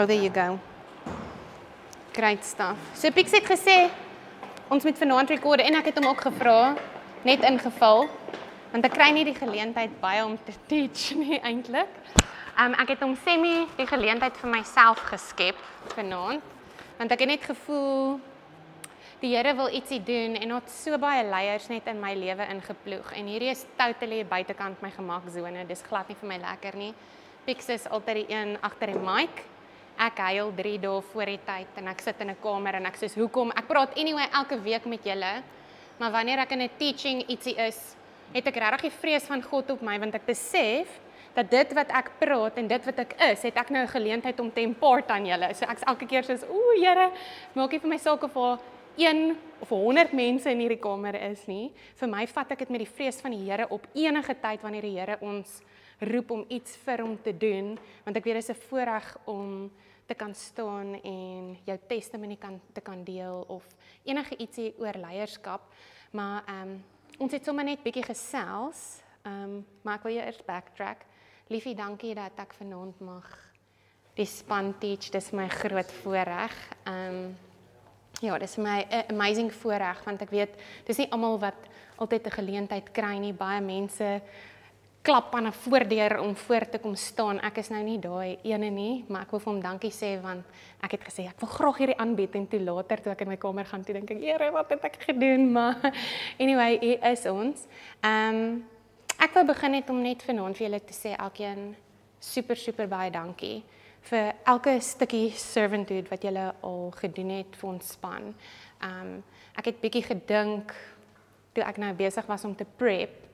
Oh, there you go. Great stuff. So Pix het gesê ons moet vanaand rekord en ek het hom ook gevra net ingevul want ek kry nie die geleentheid baie om te teach nie eintlik. Um ek het hom semi die geleentheid vir myself geskep vanaand want ek het net gevoel die Here wil ietsie doen en het so baie leiers net in my lewe ingeploeg en hierdie is totally buitekant my gemaksone. Dis glad nie vir my lekker nie. Pix is altyd die een agter die mic. Ek huil 3 dae voor die tyd en ek sit in 'n kamer en ek sê hoekom? Ek praat anyway elke week met julle. Maar wanneer ek in 'n teaching ietsie is, het ek regtig die vrees van God op my want ek besef dat dit wat ek praat en dit wat ek is, het ek nou 'n geleentheid om te impart aan julle. So ek's elke keer soos, "Ooh, Here, maak nie vir my saak of al 1 of 100 mense in hierdie kamer is nie. Vir my vat ek dit met die vrees van die Here op enige tyd wanneer die Here ons roep om iets vir hom te doen, want ek weet dit is 'n voorreg om te kan staan en jou testimonie kan te kan deel of enige ietsie oor leierskap. Maar ehm um, ons het sommer net bietjie gesels. Ehm um, maar ek wil eers backtrack. Liefie, dankie dat ek vanaand mag die span teach. Dis my groot voorreg. Ehm um, Ja, dis my 'n amazing voorreg want ek weet dis nie almal wat altyd 'n geleentheid kry nie. Baie mense klap aan 'n voordeur om voor te kom staan. Ek is nou nie daai ene nie, maar ek wil vir hom dankie sê want ek het gesê ek wil graag hierdie aanbied en toe later toe ek in my kamer gaan toe dink ek, "Here, wat het ek gedoen?" Maar anyway, hier is ons. Ehm um, ek wil begin net om net vanaand vir julle te sê elkeen super super baie dankie vir elke stukkie servanthood wat julle al gedoen het vir ons span. Um ek het bietjie gedink toe ek nou besig was om te prep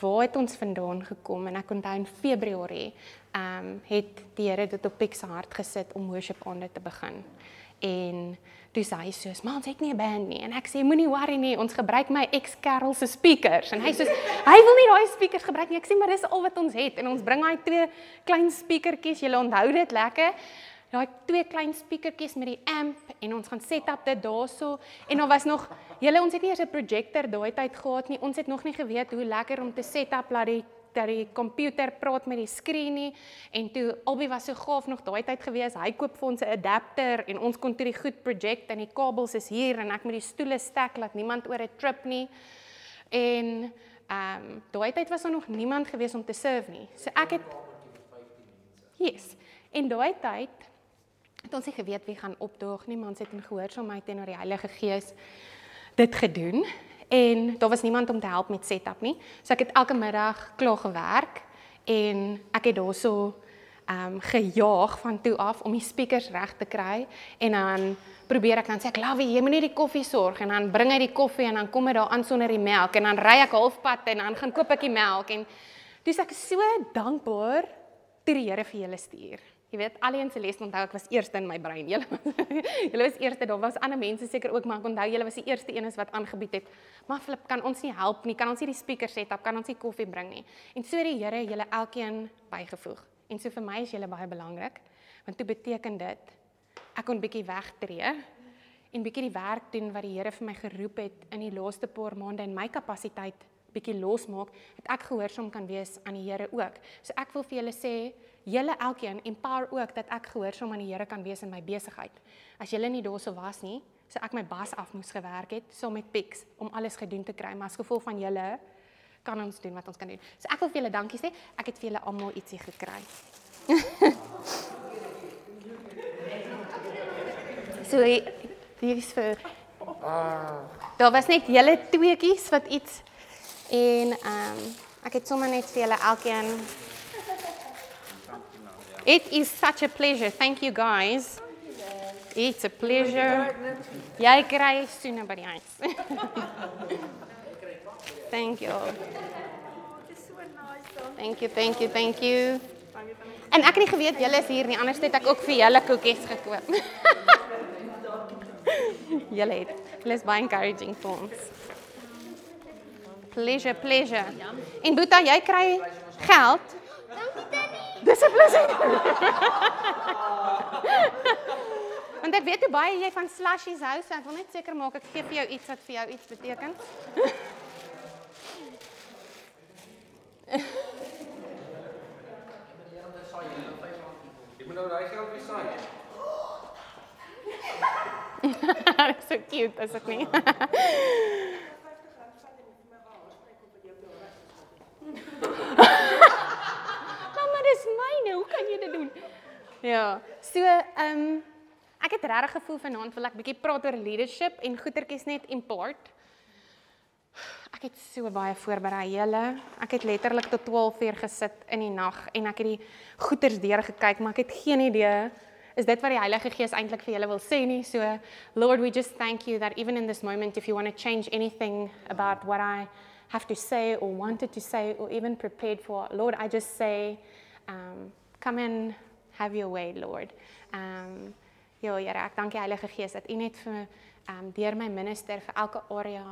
waar het ons vandaan gekom en ek onthou in Februarie um het die Here dit op Pix se hart gesit om worship aande te begin. En toe sê hy soos, "Maar ons het nie 'n band nie." En ek sê, "Moenie worry nie, ons gebruik my ex-Carol se speakers." En hy sê, "Hy wil nie daai speakers gebruik nie." Ek sê, "Maar dis al wat ons het." En ons bring daai twee klein speakertjies, jy onthou dit lekker. Daai twee klein speakertjies met die amp en ons gaan set up dit daarso. En daar was nog, julle ons het nie eers 'n projector daai tyd gehad nie. Ons het nog nie geweet hoe lekker om te set up laat die dat die komputer praat met die skerm nie. En toe albei was so gaaf nog daai tyd gewees. Hy koop vir ons 'n adapter en ons kon toe die goed project en die kabels is hier en ek moet die stoele stek laat niemand oor 'n trip nie. En ehm um, daai tyd was daar nog niemand gewees om te serve nie. So ek het yes. En daai tyd het ons nie geweet wie gaan opdaag nie maar ons het in gehoorsaamheid teenoor die Heilige Gees dit gedoen en daar was niemand om te help met setup nie. So ek het elke middag klaar gewerk en ek het daarso ehm um, gejaag van toe af om die speakers reg te kry en dan probeer ek dan sê ek love jy moet net die koffie sorg en dan bring hy die koffie en dan kom hy daar aan sonder die melk en dan ry ek halfpad en dan gaan koop ek die melk en dis ek so dankbaar toe die Here vir julle stuur. Jy weet, alleen se les onthou ek was eerste in my brein. Julle julle was eerste, daar was ander mense seker ook, maar ek onthou julle was die eerste een wat aangebied het. Maar Flip, kan ons nie help nie? Kan ons nie die speaker set up? Kan ons nie koffie bring nie? En so die Here julle elkeen bygevoeg. En so vir my is julle baie belangrik, want dit beteken dit ek kon bietjie wegtreë en bietjie die werk doen wat die Here vir my geroep het in die laaste paar maande in my kapasiteit bietjie losmaak, dat ek gehoorsaam kan wees aan die Here ook. So ek wil vir julle sê, julle elkeen empower ook dat ek gehoorsaam aan die Here kan wees in my besigheid. As julle nie daarso was nie, so ek my bas af moes gewerk het saam so met Pix om alles gedoen te kry, maar as gevolg van julle kan ons doen wat ons kan doen. So ek wil vir julle dankie sê. Ek het vir julle almal ietsie gekry. so hier is vir Ah. Daar was net julle tweeetjies wat iets en ehm um, ek het sommer net vir julle elkeen It is such a pleasure. Thank you guys. It's a pleasure. Jy kry soene by die huis. Thank you. Thank you, thank you, thank you. En ek het nie geweet julle is hier nie. Anders het ek ook vir julle koekies gekoop. julle het. Julle is baie encouraging vir ons. Pleasure, pleasure. En Boeta, jy kry geld. Dankie. Dis 'n plesier. Want ek weet hoe baie jy van slushies hou, so ek wil net seker maak ek gee vir jou iets wat vir jou iets beteken. moet nou daai geld weer saai. Dis so cute, is dit nie? Mamma, dis myne. Hoe kan jy dit doen? Ja. So, ehm um, ek het regtig gevoel vanaand wil ek bietjie praat oor leadership en goetertjies net import. Ek het so baie voorberei julle. Ek het letterlik tot 12 uur gesit in die nag en ek het die goeters deur gekyk, maar ek het geen idee is dit wat die Heilige Gees eintlik vir julle wil sê nie. So Lord, we just thank you that even in this moment if you want to change anything about what I have to say or wanted to say or even prepared for, Lord, I just say um come and have your way, Lord. Um ja, Here, ek dank die Heilige Gees dat U net vir um deur my minister vir elke area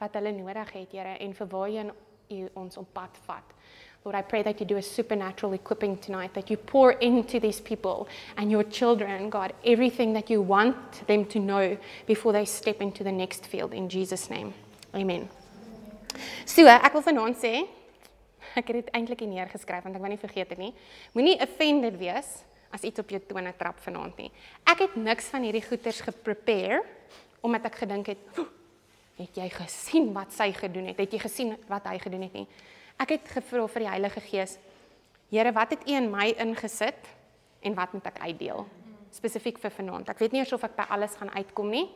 wat hulle nodig het, Here, en vir waarheen U ons op pad vat. Lord, I pray that you do a supernatural equipping tonight, that you pour into these people and your children, God, everything that you want them to know before they step into the next field. In Jesus' name. Amen. So, ek wil vanaand sê, ek het dit eintlik hier neergeskryf want ek wou nie vergeet dit nie. Moenie offended wees as iets op jou tone trap vanaand nie. Ek het niks van hierdie goeters geprepare omdat ek gedink het, het jy gesien wat sy gedoen het? Het jy gesien wat hy gedoen het nie? Ek het gevra vir die Heilige Gees. Here, wat het U in my ingesit en wat moet ek uitdeel? Spesifiek vir vanaand. Ek weet nie eers of ek by alles gaan uitkom nie.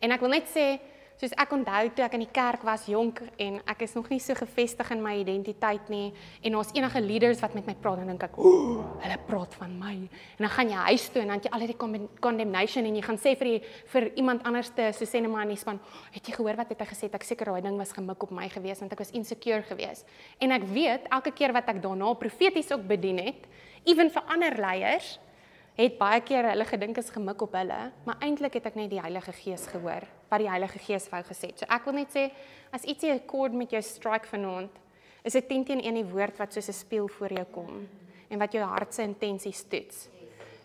En ek wil net sê, soos ek onthou toe ek in die kerk was jonk en ek is nog nie so gefestig in my identiteit nie en ons enige leaders wat met my praat dan dink ek, "Ooh, hulle praat van my." En dan gaan jy huis toe en dan jy al hierdie condemnation en jy gaan sê vir die vir iemand anderste, so sê net maar in die span, "Het jy gehoor wat het hy gesê? Ek seker daai ding was gemik op my gewees want ek was insecure gewees." En ek weet elke keer wat ek daarna profeties ook bedien het, ewen vir ander leiers, het baie keer hulle gedink is gemik op hulle, maar eintlik het ek net die Heilige Gees gehoor wat die Heilige Gees wou gesê. So ek wil net sê as ietsie 'n chord met jou strike vanaand, is dit teen teen een die woord wat soos 'n spieël voor jou kom en wat jou hart se intensies toets.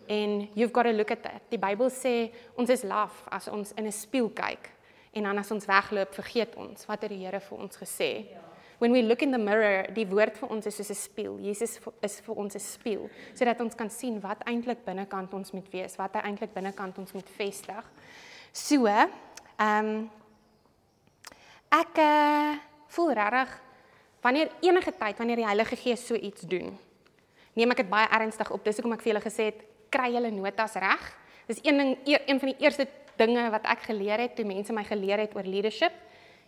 En you've got to look at that. Die Bybel sê ons is laf as ons in 'n spieël kyk en dan as ons wegloop, vergeet ons wat het die Here vir ons gesê. Ja when we look in the mirror, die woord vir ons is soos 'n spieël. Jesus is vir ons 'n spieël, sodat ons kan sien wat eintlik binnekant ons moet wees, wat hy eintlik binnekant ons moet vestig. So, ehm um, ek uh, voel regtig wanneer enige tyd wanneer die Heilige Gees so iets doen, neem ek dit baie ernstig op. Dis hoekom ek vir julle gesê het, kry julle notas reg. Dis een ding een van die eerste dinge wat ek geleer het toe mense my geleer het oor leadership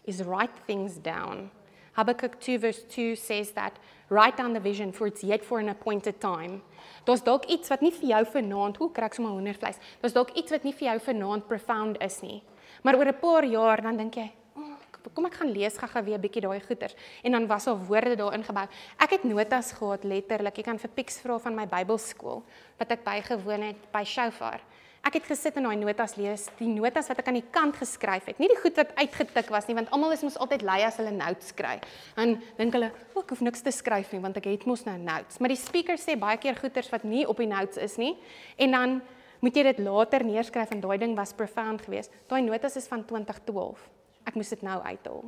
is write things down. Habakkuk 2 verse 2 says that write down the vision for it's yet for an appointed time. Daar's dalk iets wat nie vir jou vanaand, hoe kry ek sommer hoendervleis? Daar's dalk iets wat nie vir jou vanaand profound is nie. Maar oor 'n paar jaar dan dink jy, oh, kom ek gaan lees gou-gou weer 'n bietjie daai goeters en dan was al woorde daarin gebou. Ek het notas gehad letterlik. Ek kan vir Pix vra van my Bybelskool wat ek bygewoon het by Shofar. Ek het gesit en daai notas lees, die notas wat ek aan die kant geskryf het. Nie die goed wat uitgetik was nie, want almal is mos altyd lui as hulle notes skryf. En dink hulle, "O, ek hoef niks te skryf nie, want ek het mos nou notes." Maar die speaker sê baie keer goeters wat nie op die notes is nie. En dan moet jy dit later neerskryf en daai ding was profound geweest. Daai notas is van 2012. Ek moes dit nou uithaal.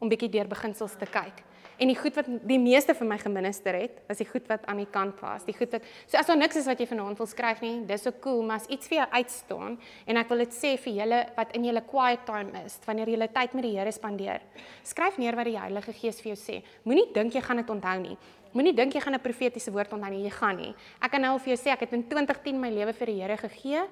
Om bietjie deur beginsels te kyk. En die goed wat die meeste vir my geminister het, was die goed wat aan die kant was. Die goed wat so as daar niks is wat jy vanaand wil skryf nie, dis so cool, maar as iets vir jou uitstaan en ek wil dit sê vir julle wat in julle quiet time is, wanneer jy tyd met die Here spandeer. Skryf neer wat die Heilige Gees vir jou sê. Moenie dink jy gaan dit onthou nie. Moenie dink jy gaan 'n profetiese woord onthou nie, jy gaan nie. Ek kan nou vir jou sê ek het in 2010 my lewe vir die Here gegee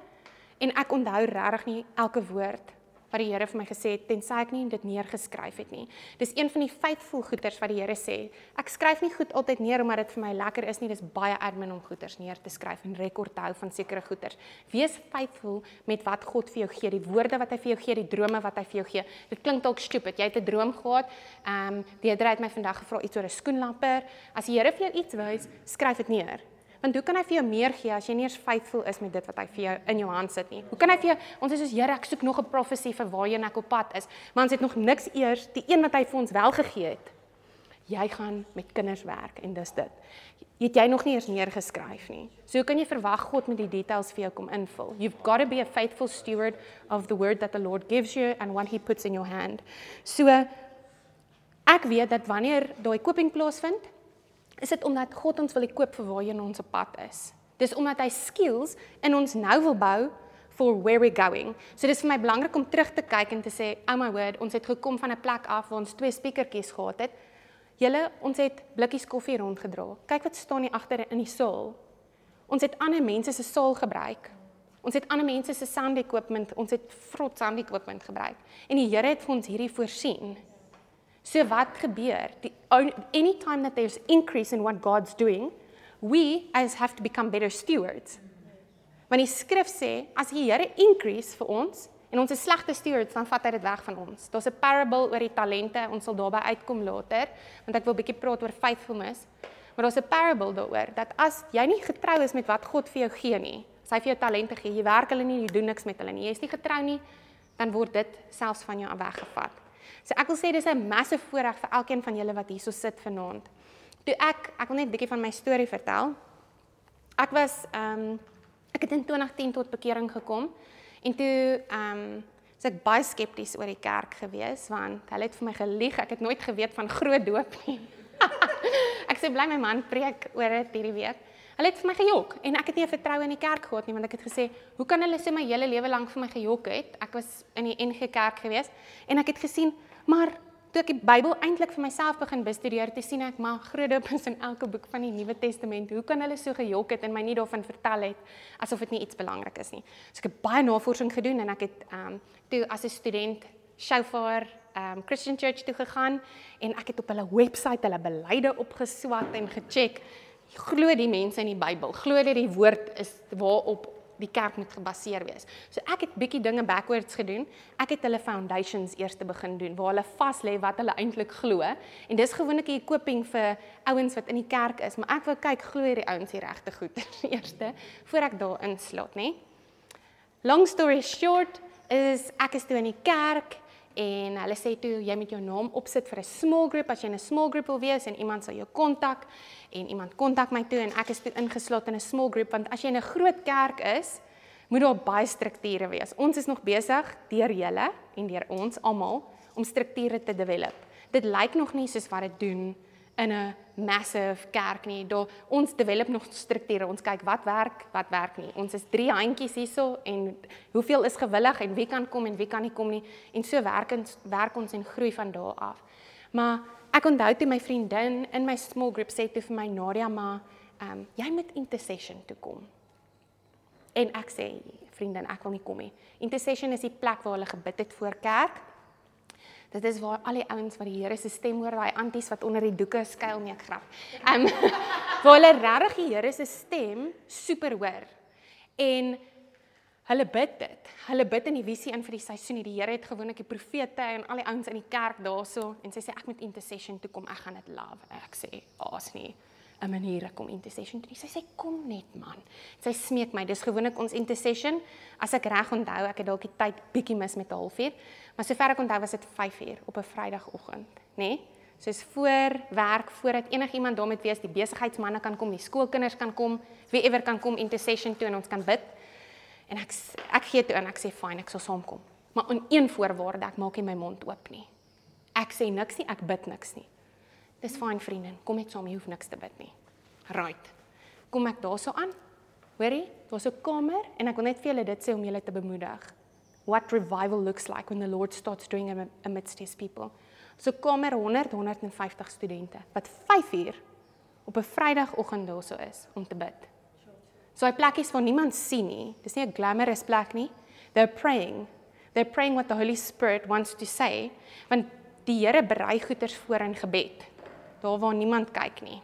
en ek onthou regtig nie elke woord wat die Here vir my gesê het tensy ek nie dit neergeskryf het nie. Dis een van die faithful goeders wat die Here sê. Ek skryf nie goed altyd neer omdat dit vir my lekker is nie. Dis baie admin om goeders neer te skryf en rekord te hou van sekere goeders. Wees faithful met wat God vir jou gee, die woorde wat hy vir jou gee, die drome wat hy vir jou gee. Dit klink dalk stupid. Jy het 'n droom gehad. Ehm um, die Here het my vandag gevra iets oor 'n skoenlapper. As die Here vir jou iets wys, skryf dit neer. Want hoe kan hy vir jou meer gee as jy nie eens faithful is met dit wat hy vir jou in jou hand sit nie? Hoe kan hy vir jou ons is soos Here, ek soek nog 'n profesie vir waarheen ek op pad is, maar ons het nog niks eers die een wat hy vir ons wel gegee het. Jy gaan met kinders werk en dis dit. Het jy nog nie eers neergeskryf nie. So hoe kan jy verwag God met die details vir jou kom invul? You've got to be a faithful steward of the word that the Lord gives you and what he puts in your hand. So ek weet dat wanneer daai koping plaasvind, is dit omdat God ons wil koop vir waarheen ons op pad is. Dis omdat hy skills in ons nou wil bou for where we're going. So dis vir my belangrik om terug te kyk en te sê, "Oh my word, ons het gekom van 'n plek af waar ons twee speakertjies gehad het. Julle, ons het blikkies koffie rondgedra. Kyk wat staan hier agter in die saal. Ons het ander mense se saal gebruik. Ons het ander mense se sound equipment, ons het vrot sound equipment gebruik. En die Here het vir ons hierdie voorsien. So wat gebeur? Die anytime that there's increase in what God's doing, we as have to become better stewards. Want die skrif sê as die Here increase vir ons en ons is slegte stewards dan vat hy dit weg van ons. Daar's 'n parable oor die talente, ons sal daarby uitkom later, want ek wil bietjie praat oor faithfulness. Maar daar's 'n parable daaroor dat as jy nie getrou is met wat God vir jou gee nie, as hy vir jou talente gee, jy werk hulle nie, jy doen niks met hulle nie, jy is nie getrou nie, dan word dit selfs van jou weggevat. So ek wil sê dis 'n massive voorreg vir elkeen van julle wat hierso sit vanaand. Toe ek ek wil net 'n bietjie van my storie vertel. Ek was ehm um, Ek het in 2010 tot bekering gekom en toe ehm um, was ek baie skepties oor die kerk gewees want hulle het vir my gelieg. Ek het nooit geweet van groot doop nie. ek sê bly my man preek oor dit hierdie week. Hulle het vir my gejok en ek het nie vertroue in die kerk gehad nie want ek het gesê, "Hoe kan hulle so my hele lewe lank vir my gejok het?" Ek was in die NG Kerk gewees en ek het gesien, maar toe ek die Bybel eintlik vir myself begin bestudeer, te sien ek maar groot doop is in elke boek van die Nuwe Testament. Hoe kan hulle so gejok het en my nie daarvan vertel het asof dit nie iets belangrik is nie. So ek het baie navorsing gedoen en ek het ehm um, toe as 'n student Shofar ehm um, Christian Church toe gegaan en ek het op hulle webwerf hulle beleide opgeswat en gecheck. Glo die mense in die Bybel, glo dat die woord is waarop die kerk moet gebaseer wees. So ek het bietjie dinge backwards gedoen. Ek het hulle foundations eers te begin doen waar hulle vas lê wat hulle eintlik glo. En dis gewoonlik 'n equipping vir ouens wat in die kerk is, maar ek wou kyk glo hierdie ouens hier regte goed eerste voor ek daar inslaat, nê? Long story short is ek is toe in die kerk en hulle sê toe jy moet jou naam opsit vir 'n small group as jy in 'n small group wil wees en iemand sal jou kontak en iemand kontak my toe en ek is toe ingeslot in 'n small group want as jy in 'n groot kerk is moet daar baie strukture wees. Ons is nog besig deur julle en deur ons almal om strukture te develop. Dit lyk nog nie soos wat dit doen in 'n massive kerk nie. Daar ons develop nog strukture. Ons kyk wat werk, wat werk nie. Ons is drie handjies hierso en hoeveel is gewillig en wie kan kom en wie kan nie kom nie. En so werk ons werk ons en groei van daar af. Maar ek onthou toe my vriendin in my small group sê toe vir my Nadia, maar ehm um, jy moet intercession toe kom. En ek sê vriendin, ek wil nie kom nie. Intercession is die plek waar hulle gebid het voor kerk Dit is waar al die ouens wat die Here se stem hoor, daai anties wat onder die doeke skuil nie ek grap. Ehm um, waar hulle regtig die Here se stem super hoor. En hulle bid dit. Hulle bid in die visie in vir die seisoen. Die Here het gewoonlik die profete en al die ouens in die kerk daarso en sy sê ek moet intercession toe kom. Ek gaan dit love. Ek sê, "Aas nie." 'n manier om intercession te doen. Sy sê kom net man. Sy smeek my. Dis gewoonlik ons intercession. As ek reg onthou, ek het dalk die tyd bietjie mis met 'n halfuur, maar sover ek onthou was dit 5uur op 'n Vrydagoggend, nê? Nee? Soos voor werk, voordat enigiemand daar met wees, die besigheidsmense kan kom, die skoolkinders kan kom, wie ewer kan kom intercession toe en ons kan bid. En ek ek gee toe en ek sê fyn, ek sal saamkom. Maar in een voorwaarde, ek maak nie my mond oop nie. Ek sê niks nie, ek bid niks nie. Dis fyn vriendin, kom net saam, jy hoef niks te bid nie. Right. Kom ek daarso aan? Hoorie, daar's 'n kamer en ek wil net vir julle dit sê om julle te bemoedig. What revival looks like when the Lord starts doing amidst his people. So kamer 100 150 studente wat 5 uur op 'n Vrydagoggend daarso is om te bid. So hy plekkies waar niemand sien nie. Dis nie 'n glamorous plek nie. They're praying. They're praying what the Holy Spirit wants to say. Want die Here berei goeders voor in gebed daar waar niemand kyk nie.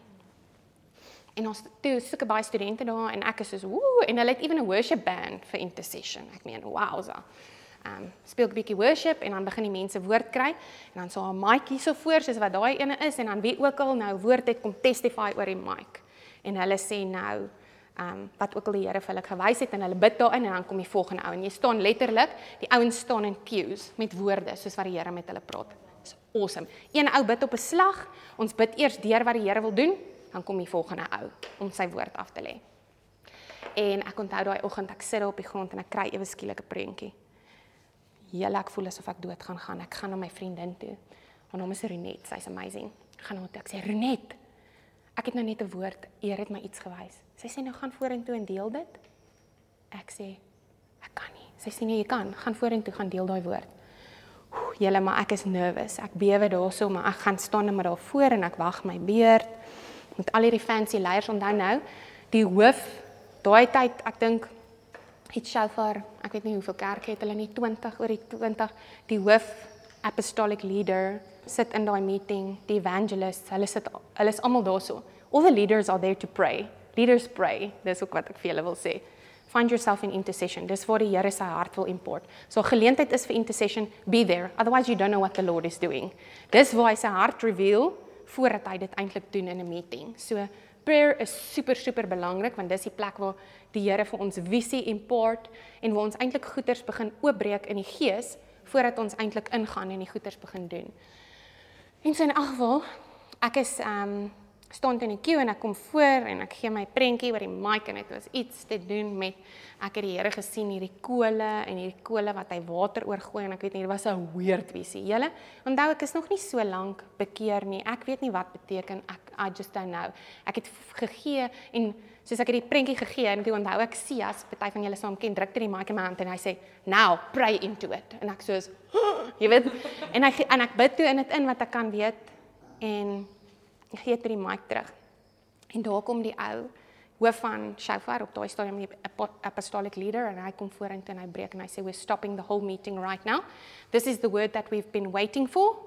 En ons toe soek baie studente daar en ek is so woe en hulle het ewen 'n worship band vir intercession. Ek meen wowza. Ehm um, speel 'n bietjie worship en dan begin die mense woord kry en dan so 'n mic hier so voor soos wat daai ene is en dan wie ook al nou woord het kom testify oor die mic. En hulle sê nou ehm um, wat ook al die Here vir hulle gewys het en hulle bid daarin en dan kom die volgende ou en jy staan letterlik die ouens staan in queues met woorde soos wat die Here met hulle praat awesome. Een ou bid op 'n slag. Ons bid eers deur wat die Here wil doen, dan kom die volgende ou om sy woord af te lê. En ek onthou daai oggend ek sit daar op die grond en ek kry ewe skielik 'n prentjie. Julle ek voel asof ek dood gaan gaan. Ek gaan na my vriendin toe. Haar naam is Renet. Sy's amazing. Ek gaan na haar toe. Ek sê Renet, ek het nou net 'n woord. Eer het my iets gewys. Sy sê nou gaan vorentoe en deel dit. Ek sê ek kan nie. Sy sê nee, jy kan. Gaan vorentoe, gaan deel daai woord. Julle, maar ek is nervous. Ek bewe daarso, maar ek gaan staan net maar daar voor en ek wag my beurt. Met al hierdie fancy leiers onthou nou, die hoof daai tyd, ek dink het Shofar, ek weet nie hoeveel kerke het hulle nie 20 oor die 20, die hoof apostolic leader sit in daai meeting, die evangelists, hulle sit hulle is almal daarso. All the leaders are there to pray. Leaders pray. Dis ook wat ek vir julle wil sê. Find yourself in intercession. Dis waar die Here sy hart wil import. So geleentheid is vir intercession, be there. Otherwise you don't know what the Lord is doing. Dis waar hy sy hart reveal voordat hy dit eintlik doen in 'n meeting. So prayer is super super belangrik want dis die plek waar die Here vir ons visie import en waar ons eintlik goeders begin oopbreek in die gees voordat ons eintlik ingaan en die goeders begin doen. En so in elk geval, ek is ehm um, staan in die queue en ek kom voor en ek gee my prentjie oor die mic en dit was iets te doen met ek het die Here gesien hierdie kole en hierdie kole wat hy water oorgooi en ek weet nie dit was 'n weird visie. Julle, onthou ek is nog nie so lank bekeer nie. Ek weet nie wat beteken ek I just don't know. Ek het gegee en soos ek het die prentjie gegee en toe onthou ek Sias, party van julle saam ken, druk dit die mic in my hand en hy sê, "Now, pray into it." En ek soos, jy weet, en ek en ek bid toe in dit in wat ek kan weet en Ek gee dit die mic terug. En daar kom die ou hoof van Shofar op daai stadium die apostolic leader en hy kom vorentoe en hy breek en hy sê we're stopping the whole meeting right now. This is the word that we've been waiting for.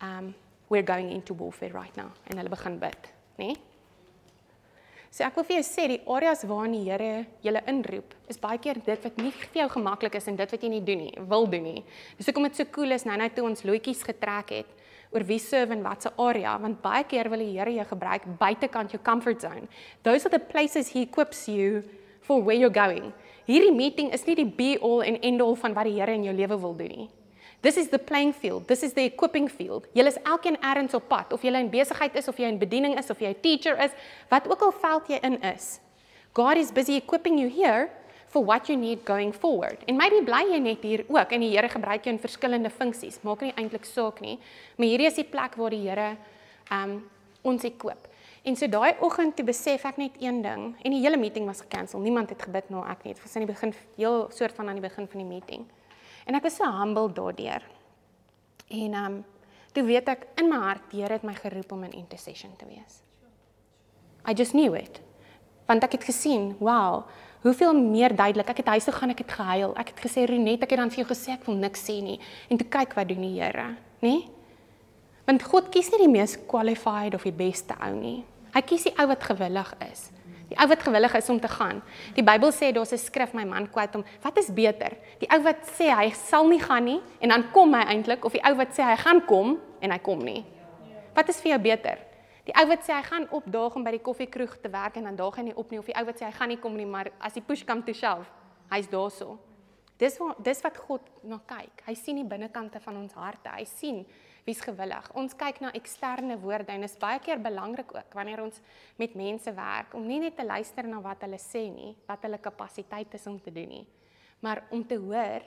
Um we're going into warfare right now en hulle begin bid, né? Nee? So ek wil vir jou sê die areas waarin die Here julle inroep, is baie keer dit wat nie vir jou gemaklik is en dit wat jy nie doen nie, wil doen nie. Dis hoekom dit so cool is nou nou toe ons loetjies getrek het oor wie serve in watter area want baie keer wil die Here jou gebruik buitekant jou comfort zone. Those are the places he equips you for where you're going. Hierdie meeting is nie die be all and end all van wat die Here in jou lewe wil doen nie. This is the playing field. This is the equipping field. Julle is elkeen ergens op pad of jy in besigheid is of jy in bediening is of jy 'n teacher is, wat ook al veld jy in is. God is busy equipping you here for what you need going forward. En maybe bly jy net hier ook en die Here gebruik jou in verskillende funksies. Maak nie eintlik saak nie, maar hierdie is die plek waar die Here um ons ekoop. En so daai oggend toe besef ek net een ding en die hele meeting was gekansel. Niemand het gebid na ek net. Dit was aan die begin heel soort van aan die begin van die meeting. En ek was so humble daardeur. En um toe weet ek in my hart die Here het my geroep om in intercession te wees. I just knew it. Want ek het gesien, wow, hoeveel meer duidelik. Ek het huis toe gaan, ek het gehuil. Ek het gesê Renet, ek het dan vir jou gesê ek wil niks sê nie. En toe kyk wat doen die Here, nê? Want God kies nie die mees qualified of die beste ou nie. Hy kies die ou wat gewillig is. Die ou wat gewillig is om te gaan. Die Bybel sê daar's 'n skrif my man quote hom, wat is beter? Die ou wat sê hy sal nie gaan nie en dan kom hy eintlik of die ou wat sê hy gaan kom en hy kom nie. Wat is vir jou beter? Die ou wat sê hy gaan opdaag om by die koffiekroeg te werk en dan daag hy nie op nie of die ou wat sê hy gaan nie kom nie, maar as die push come to shove, hy's daarso. Dis wat dis wat God na kyk. Hy sien die binnekante van ons harte. Hy sien wie's gewillig. Ons kyk na eksterne woorde en dit is baie keer belangrik ook wanneer ons met mense werk om nie net te luister na wat hulle sê nie, wat hulle kapasiteit is om te doen nie, maar om te hoor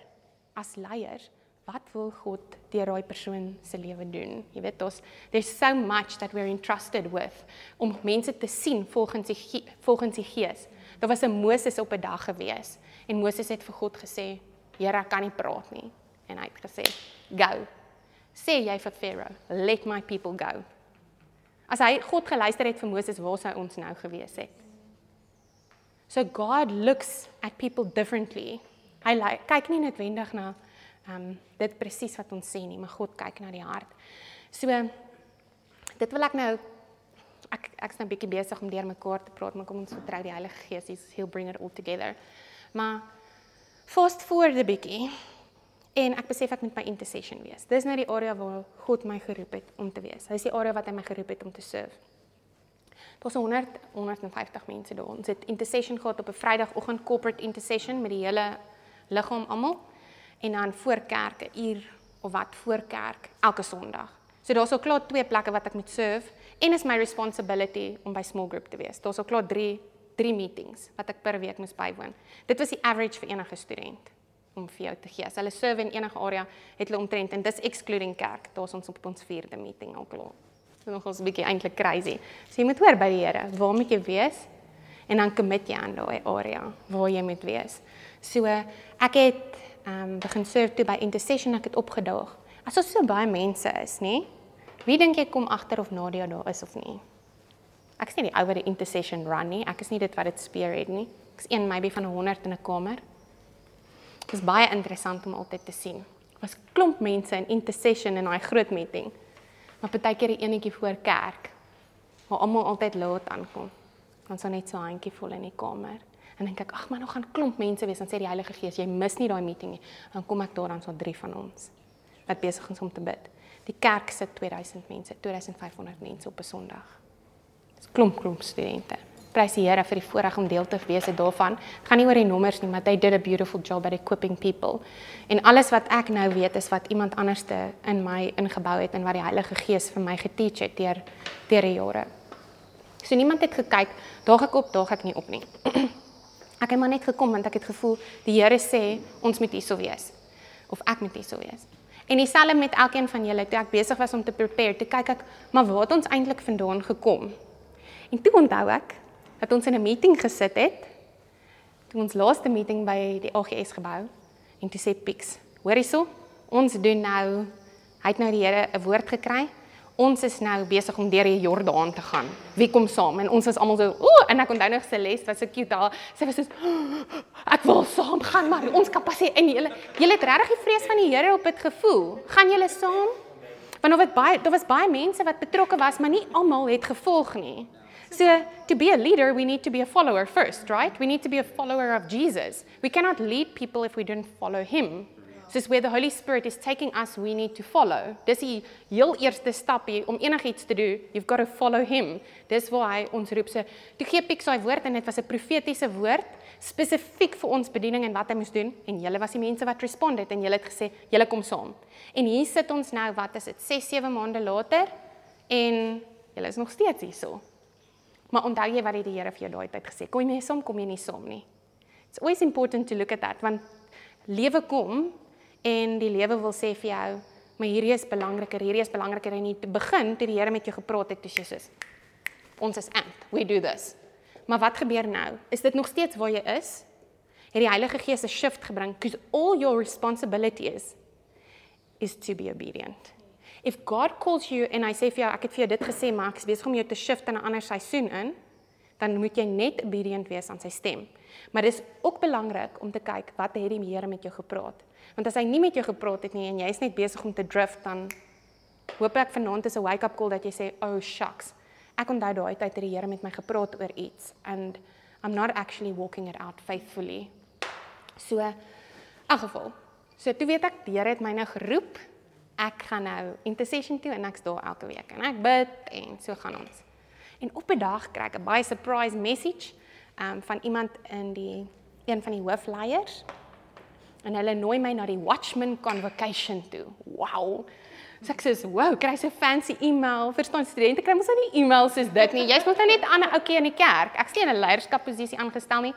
as leiers wat wil God deur daai persoon se lewe doen? Jy weet, ons there's so much that we're entrusted with om mense te sien volgens die volgens die Gees. Daar was 'n Moses op 'n dag gewees en Moses het vir God gesê, "Here, ek kan nie praat nie." En hy het gesê, "Go." Sê jy vir Farao, "Let my people go." As hy God geluister het vir Moses, waar sou ons nou gewees het? So God looks at people differently. Hy kyk nie noodwendig na ehm um, dit presies wat ons sê nie, maar God kyk na die hart. So dit wil ek nou ek ek's nou bietjie besig om deur mekaar te praat, maar kom ons vertrou die Heilige Gees, he's he'll bring it all together. Maar fast forward 'n bietjie en ek besef ek moet my intercession wees. Dis nou die area waar God my geroep het om te wees. Hy is die area wat hy my geroep het om te serve. Daar's 100 150 mense daar. Ons het intercession gehad op 'n Vrydagoggend corporate intercession met die hele liggaam almal en dan voor kerk 'n uur of wat voor kerk elke Sondag. So daar's ook klaar twee plekke wat ek moet serve en is my responsibility om by small group te wees. Daar's ook klaar 3 3 meetings wat ek per week moet bywoon. Dit was die average vir enige student om vir jou te gee. As hulle serve in enige area, het hulle omtrent en dis excluding kerk. Daar's ons op ons 4de meeting al klaar. Dit is nog ons 'n bietjie eintlik crazy. So jy moet hoor by die Here, waar moet jy wees? en dan commit jy aan daai area waar jy moet wees. So ek het ehm um, begin serve toe by intercession ek het opgedaag. As ons so baie mense is, nê? Wie dink jy kom agter of Nadia daar is of nie? Ek nie die ou wat die intercession run nie. Ek is nie dit wat dit spearhead nie. Ek is een maybe van 100 in 'n kamer. Dit is baie interessant om altyd te sien. Was klomp mense in intercession in daai groot meeting. Maar partykeer die enetjie voor kerk waar almal altyd laat aankom. Dan sou net so 'n handjie vol in die kamer. En dink ek, ag maar nog gaan klomp mense wees, dan sê die Heilige Gees, jy mis nie daai meeting nie. Dan kom ek daar dan so drie van ons wat besig is om te bid. Die kerk sit 2000 mense, 2500 mense op 'n Sondag. Dis klomp klomp studente. Prys die Here vir die voorreg om deel te wees daarvan. Dit gaan nie oor die nommers nie, maar they did a beautiful job at equipping people. En alles wat ek nou weet is wat iemand anderste in my ingebou het en wat die Heilige Gees vir my geteach het deur deur die jare. So niemand het gekyk, daag ek op, daag ek nie op nie. ek het maar net gekom want ek het gevoel die Here sê ons moet hierso wees of ek moet hierso wees. En dieselfde met elkeen van julle, toe ek besig was om te prepare, toe kyk ek, maar waar het ons eintlik vandaan gekom? En toe onthou ek dat ons in 'n meeting gesit het. Toe ons laaste meeting by die AGS gebou en toe sê Pix, hoor hierso, ons doen nou hy het nou die Here 'n woord gekry ons is nou besig om deur die Jordaan te gaan. Wie kom saam? En ons was almal so, ooh, en ek onthou nog Celeste was so cute daar. Sy was so, ek wil saam gaan, maar ons kapasiteit en julle julle het regtig die vrees van die Here op dit gevoel. Gaan julle saam? Want of dit baie daar was baie mense wat betrokke was, maar nie almal het gevolg nie. So to be a leader, we need to be a follower first, right? We need to be a follower of Jesus. We cannot lead people if we don't follow him. Soos where the Holy Spirit is taking us, we need to follow. Dis die heel eerste stap hier om enigiets te doen. You've got to follow him. Dis waar hy ons roep. So, toe gee Piek sy woord en dit was 'n profetiese woord spesifiek vir ons bediening en wat hy moes doen en julle was die mense wat respond het en julle het gesê julle kom saam. En hier sit ons nou, wat is dit? 6, 7 maande later en julle is nog steeds hierso. Maar onthou jy wat die Here vir jou daai tyd gesê? Kom jy saam, kom jy nie saam nie. It's always important to look at that want lewe kom en die lewe wil sê vir jou, maar hierdie is belangriker, hierdie is belangriker en te begin toe die Here met jou gepraat het, toe Jesus. Ons is amp. We do this. Maar wat gebeur nou? Is dit nog steeds waar jy is? Het die Heilige Gees 'n shift gebring? Because all your responsibility is is to be obedient. If God calls you and I say vir jou, ek het vir jou dit gesê, maar ek is besig om jou te shift in 'n ander seisoen in, dan moet jy net obedient wees aan sy stem. Maar dis ook belangrik om te kyk wat het die Here met jou gepraat. Want as hy nie met jou gepraat het nie en jy's net besig om te drift dan hoop ek vanaand is 'n wake-up call dat jy sê, "Oh shucks. Ek onthou daai tyd het die Here met my gepraat oor iets and I'm not actually walking it out faithfully." So, in geval. So toe weet ek die Here het my nou geroep. Ek gaan nou intercession toe en ek's daar elke week en ek bid en so gaan ons. En op 'n dag kry ek 'n baie surprise message um van iemand in die een van die hoofleiers en hulle nooi my na die Watchman Convocation toe. Wow. So ek sê, "Wow, kry so fancy e-mail. Verstaan studente kry mos nie e-mails soos dit nie. Jy's mos nou net 'n ander ouetjie in die kerk. Ek sien 'n leierskapposisie aangestel nie.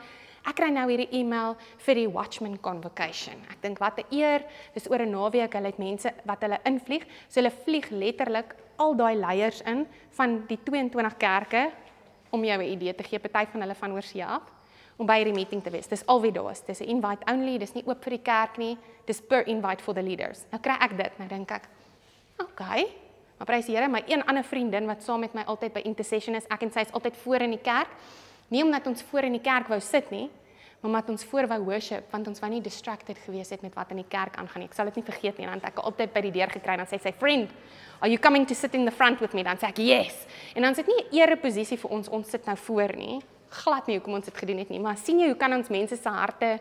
Ek kry nou hierdie e-mail vir die Watchman Convocation. Ek dink wat 'n eer. Dis oor 'n naweek. Hulle het mense wat hulle invlieg. So hulle vlieg letterlik al daai leiers in van die 22 kerke om jou 'n idee te gee. Party van hulle van oorsee af om by hierdie meeting te wees. Dis alweer daar is. Dis 'n invite only, dis nie oop vir die kerk nie. Dis per invite for the leaders. Nou kry ek dit, nou dink ek, okay. Maar prys die Here, my een ander vriendin wat saam met my altyd by intercession is, ek en sy is altyd voor in die kerk. Nie omdat ons voor in die kerk wou sit nie, maar omdat ons voor wou worship, want ons wou nie distracted gewees het met wat in die kerk aangaan nie. Ek sal dit nie vergeet nie, want ek het altyd by die deur gekry en dan sê sy, "Friend, are you coming to sit in the front with me?" Dan sê ek, "Yes." En dan sit nie 'n ere posisie vir ons, ons sit nou voor nie glad nie hoekom ons dit gedoen het nie, maar sien jy hoe kan ons mense se harte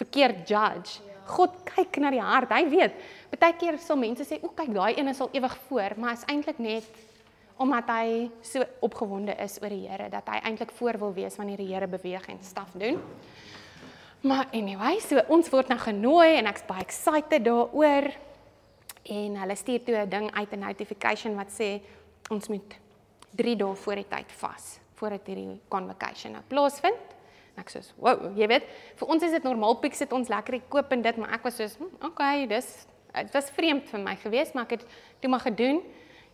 verkeerd judge? God kyk na die hart. Hy weet. Partykeer sal mense sê, "O, kyk, daai een is al ewig voor," maar is eintlik net omdat hy so opgewonde is oor die Here dat hy eintlik voor wil wees wanneer die Here beweeg en staf doen. Maar anyway, so ons word nou genooi en ek's baie excited daaroor. En hulle stuur toe 'n ding uit 'n notification wat sê ons moet 3 dae voor die tyd vas voordat hierdie convocation nou plaasvind. Ek sê, "Wow, jy weet, vir ons is dit normaal piek sit ons lekker koop en dit, maar ek was so, hm, "Okay, dis dit was vreemd vir my gewees, maar ek het toe maar gedoen."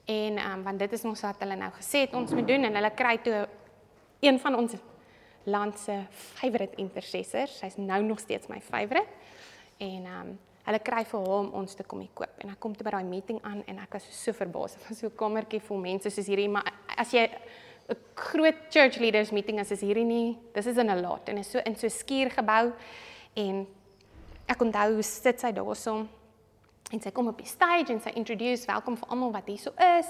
En um, want dit is ons wat hulle nou gesê het ons moet doen en hulle kry toe een van ons land se favourite intercessor. Sy's nou nog steeds my favourite. En um, hulle kry vir hom ons te kom hier koop. En ek kom toe by daai meeting aan en ek was so verbaas. Dit was so 'n kamertjie vol mense soos hierdie, maar as jy 'n groot church leaders meeting is, is hierdie nie, dis is in 'n lot en is so in so skuur gebou en ek onthou hoe sit sy daarso en sy kom op die stage en sy introduce welkom vir almal wat hier so is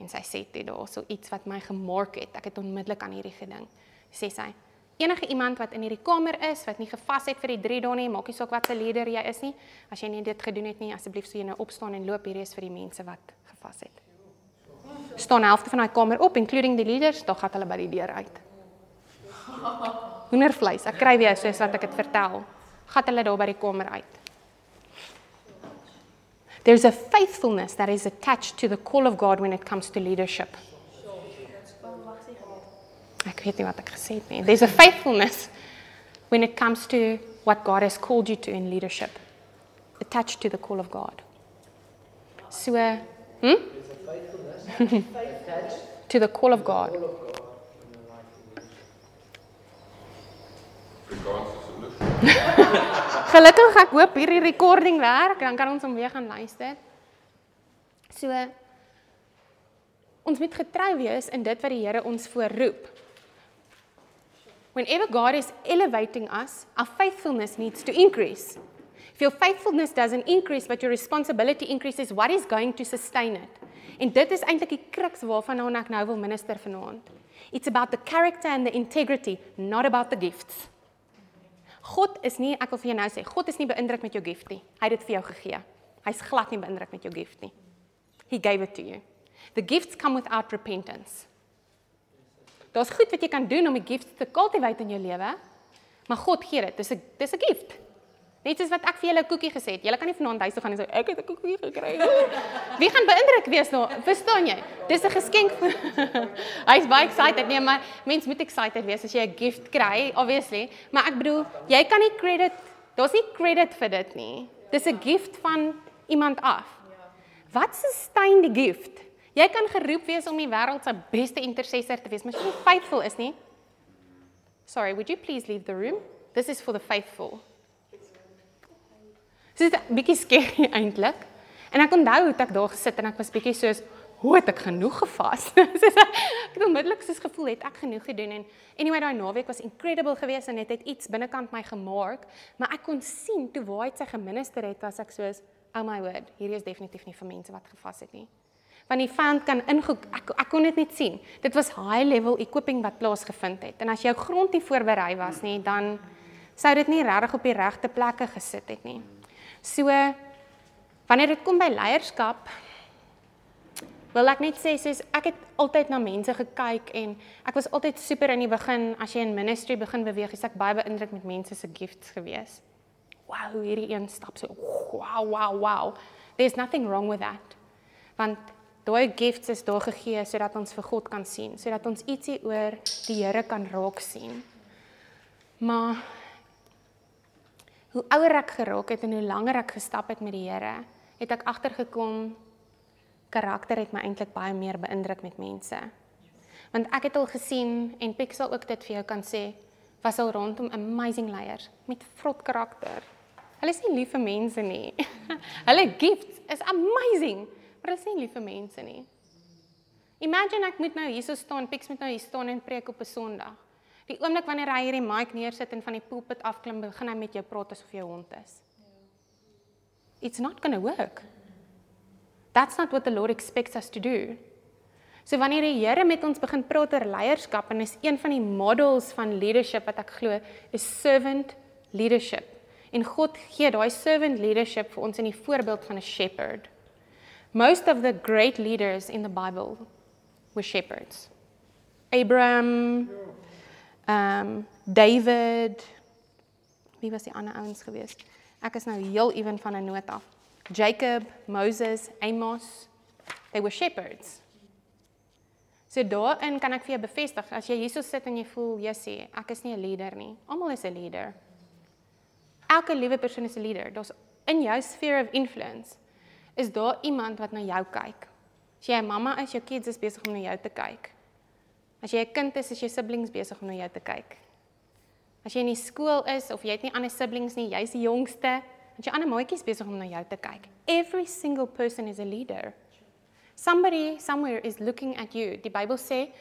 en sy sê dit daarso iets wat my gemark het. Ek het onmiddellik aan hierdie gedink. Sê sy, enige iemand wat in hierdie kamer is wat nie gevas het vir die 3 dae nie, maak nie saak wat se leader jy is nie, as jy nie dit gedoen het nie, asseblief sou jy nou opstaan en loop hierdie is vir die mense wat gevas het. Staan helfte van daai kamer op including die leaders, dan gaan hulle by die deur uit. Hoendervleis, ek kry weer soos wat ek dit vertel. Gaan hulle daar by die kamer uit. There's a faithfulness that is attached to the call of God when it comes to leadership. Ek weet nie wat ek gesê het nie. There's a faithfulness when it comes to what God has called you to in leadership. Attached to the call of God. So, hm? to the call of God. Gelukkig ek hoop hierdie recording werk, dan kan ons hom weer gaan luister. So ons moet getrou wees in dit wat die Here ons voorroep. Whenever God is elevating us, our faithfulness needs to increase. If your faithfulness doesn't increase but your responsibility increases, what is going to sustain it? En dit is eintlik die kruks waarvan ek nou wil minister vanaand. It's about the character and the integrity, not about the gifts. God is nie, ek wil vir jou nou sê, God is nie beïndruk met jou gift nie. Hy het dit vir jou gegee. Hy's glad nie beïndruk met jou gift nie. He gave it to you. The gifts come without repentance. Daar's goed wat jy kan doen om die gifts te cultivate in jou lewe, maar God gee dit. Dis 'n dis 'n gift. Net soos wat ek vir julle 'n koekie gesê het. Julle kan nie vanaand huis toe gaan en sê ek het 'n koekie gekry. Wie gaan beïndruk wees nou? Verstaan jy? Dis 'n geskenk. Hy's baie excited nee, maar mens moet excited wees as jy 'n gift kry, obviously. Maar ek bedoel, jy kan nie credit, daar's nie credit vir dit nie. Dis 'n gift van iemand af. Wat sustain die gift? Jy kan geroep wees om die wêreld se beste intercessor te wees, maar as jy nie faithful is nie. Sorry, would you please leave the room? This is for the faithful. So dit 'n bietjie skerry eintlik. En ek onthou hoe ek daar gesit en ek was bietjie soos, "Hoe het ek genoeg gevas?" soos ek het onmiddellik soos gevoel het ek genoeg gedoen en anyway daai naweek was incredible geweest en dit het, het iets binnekant my gemaak, maar ek kon sien toe waar hy sy geminister het, was ek soos, "Oh my word, hierdie is definitief nie vir mense wat gevas het nie." Want die vyand kan ingo ek ek kon dit net sien. Dit was high level equipping wat plaasgevind het. En as jou grond nie voorberei was nie, dan sou dit nie regtig op die regte plekke gesit het nie. So wanneer dit kom by leierskap wil ek net sê soos ek het altyd na mense gekyk en ek was altyd super in die begin as jy in ministry begin beweeg, is ek baie beïndruk met mense se gifts gewees. Wow, hierdie een stap so wow, wow, wow. There's nothing wrong with that. Want daai gifts is daar gegee sodat ons vir God kan sien, sodat ons ietsie oor die Here kan raak sien. Maar hoe ouer ek geraak het en hoe langer ek gestap het met die Here, het ek agtergekom karakter het my eintlik baie meer beïndruk met mense. Want ek het al gesien en Pixel ook dit vir jou kan sê, was al rondom amazing leiers met vrot karakter. Hulle is nie lief vir mense nie. hulle gifts is amazing, maar hulle is nie lief vir mense nie. Imagine ek moet nou hier so staan, Pix moet nou hier staan en preek op 'n Sondag. Die oomblik wanneer hy hierdie mic neersit en van die pulpit afklim, begin hy met jou praat asof jy 'n hond is. It's not going to work. That's not what the Lord expects us to do. So wanneer die Here met ons begin praat oor leierskap en is een van die models van leadership wat ek glo is servant leadership. En God gee daai servant leadership vir ons in die voorbeeld van 'n shepherd. Most of the great leaders in the Bible were shepherds. Abraham, Ehm um, David wie was die ander ouens gewees? Ek is nou heel ewen van 'n noot af. Jacob, Moses, Amos, they were shepherds. So daarin kan ek vir jou bevestig as jy hierso sit en jy voel sê ek is nie 'n leader nie. Almal is 'n leader. Elke liewe persoon is 'n leader. Daar's in jou sphere of influence is daar iemand wat na jou kyk. As jy 'n mamma is, jou kids is besig om na jou te kyk. As jy 'n kind is, is jou siblings besig om na jou te kyk. As jy in die skool is of jy het nie ander siblings nie, jy's die jongste, dan jy ander maatjies besig om na jou te kyk. Every single person is a leader. Somebody somewhere is looking at you. Die Bybel sê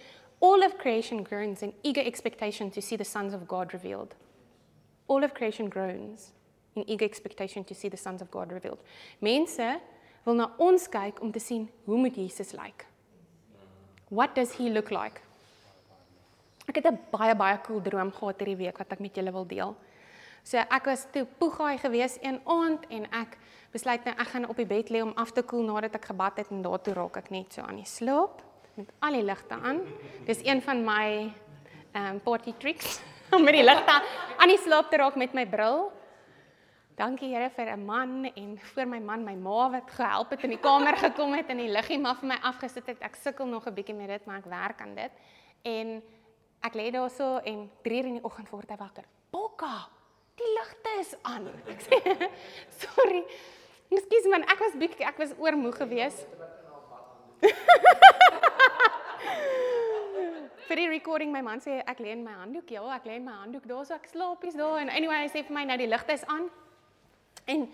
all of creation groans in eager expectation to see the sons of God revealed. All of creation groans in eager expectation to see the sons of God revealed. Mense wil na ons kyk om te sien hoe moet Jesus lyk? What does he look like? Ek het 'n baie baie cool droom gehad hierdie week wat ek met julle wil deel. So ek was toe poegaai gewees een aand en ek besluit nou ek gaan op die bed lê om af te koel nadat ek gebad het en daartoe raak ek net so aan die slaap met al die ligte aan. Dis een van my ehm um, party tricks om met die ligte aan die slaap te raak met my bril. Dankie Here vir 'n man en vir my man, my ma wat gehelp het in die kamer gekom het en die liggie maar vir my afgesit het. Ek sukkel nog 'n bietjie met dit, maar ek werk aan dit. En ek lê daar so en 3 uur in die oggend word hy wakker. Bokka, die ligte is aan. Ek sê sorry. Ekskuus man, ek was bietjie ek was oormoeg geweest. vir die recording my man sê ek lê in my handdoek, ja, ek lê in my handdoek daar so ek slaapies daar en anyway hy sê vir my nou die ligte is aan. En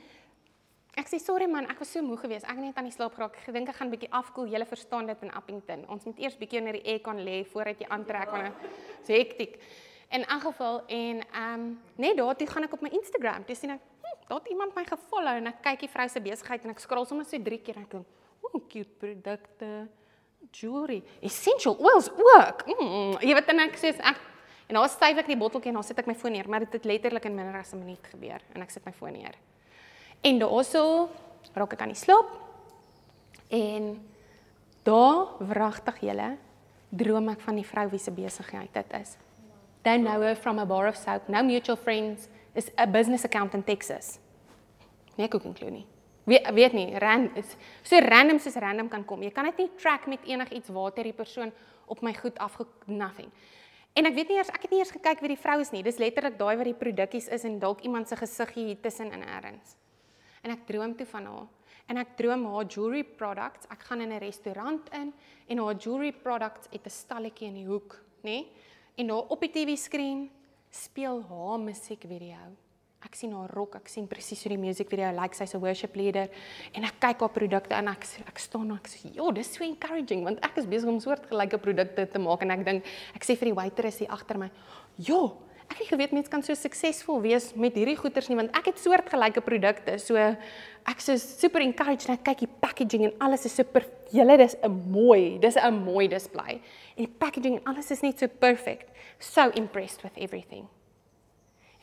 ek sê sorry man, ek was so moeg geweest. Ek het net aan die slaap geraak. Ek dink ek gaan bietjie afkoel. Jy verstaan dit in Appington. Ons moet eers bietjie onder die aircon lê voordat jy aantrek want so hektiek. In 'n geval en ehm um, net daartoe gaan ek op my Instagram. Dis sien ek, hm, daar het iemand my gefollow en ek kyk die vrou se besigheid en ek scroll sommer so 3 keer en ek dink, "Ooh, cute produkte." Jewelry, essential oils ook. Mm, jy weet dan ek sê ek en daar styf ek die botteltjie en dan sit ek my foon neer, maar dit het letterlik in minder as 'n minuut gebeur en ek sit my foon neer. En daaroor raak ek aan die slaap. En daar wragtig julle droom ek van die vrou wie se besigheid dit is. Don't know her from a bar of soap. No mutual friends is a business account in Texas. Nee, ek kan glo nie. Weet weet nie, ran is so random soos random kan kom. Jy kan dit nie track met enigiets waar die persoon op my goed afge nothing. En ek weet nie eers ek het nie eers gekyk wie die vrou is nie. Dis letterlik daai wat die produkkies is en dalk iemand se gesiggie tussen in erns en ek droom toe van haar. En ek droom haar jewelry products. Ek gaan in 'n restaurant in en haar jewelry products het 'n stalletjie in die hoek, nê? Nee? En daar op die TV-skerm speel haar musiekvideo. Ek sien haar rok, ek sien presies hoe die musiekvideo lyk. Like, Sy's 'n worship leader en ek kyk haar produkte en ek ek staan en ek sê, "Jo, dis so encouraging want ek is besig om soortgelyke produkte te maak en ek dink ek sê vir die waiter hier agter my, "Jo, ek het geweet mense kan so suksesvol wees met hierdie goeders nie want ek het soortgelyke produkte. So ek so super encouraged net kyk die packaging en alles is super julle dis 'n mooi, dis 'n mooi display. En die packaging en alles is net so perfect. So impressed with everything.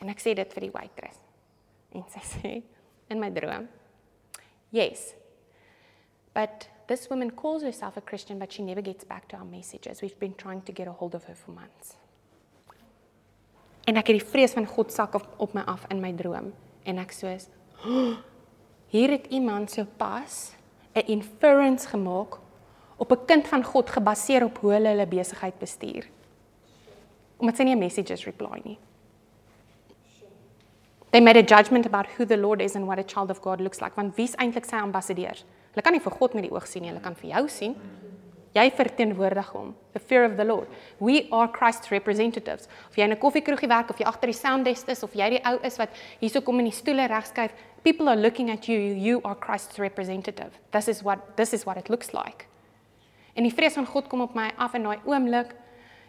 En ek sê dit vir die waitress. En sy sê in my droom, "Yes. But this woman calls herself a Christian but she never gets back to our messages. We've been trying to get a hold of her for months." En ek het die vrees van God sak op, op my af in my droom en ek soos oh, hier het iemand so pas 'n inference gemaak op 'n kind van God gebaseer op hoe hulle hulle besigheid bestuur. Omdat sy nie 'n messages reply nie. They made a judgment about who the Lord is and what a child of God looks like. Want wie's eintlik sy ambassadeurs? Hulle kan nie vir God met die oog sien nie, hulle kan vir jou sien. Jy verteenwoordig hom. The fear of the Lord. We are Christ's representatives. Of jy in 'n koffiekroegie werk of jy agter die sound desk is of jy die ou is wat hierso kom in die stoele regskuif, people are looking at you. You are Christ's representative. This is what this is what it looks like. En die vrees van God kom op my af in daai oomblik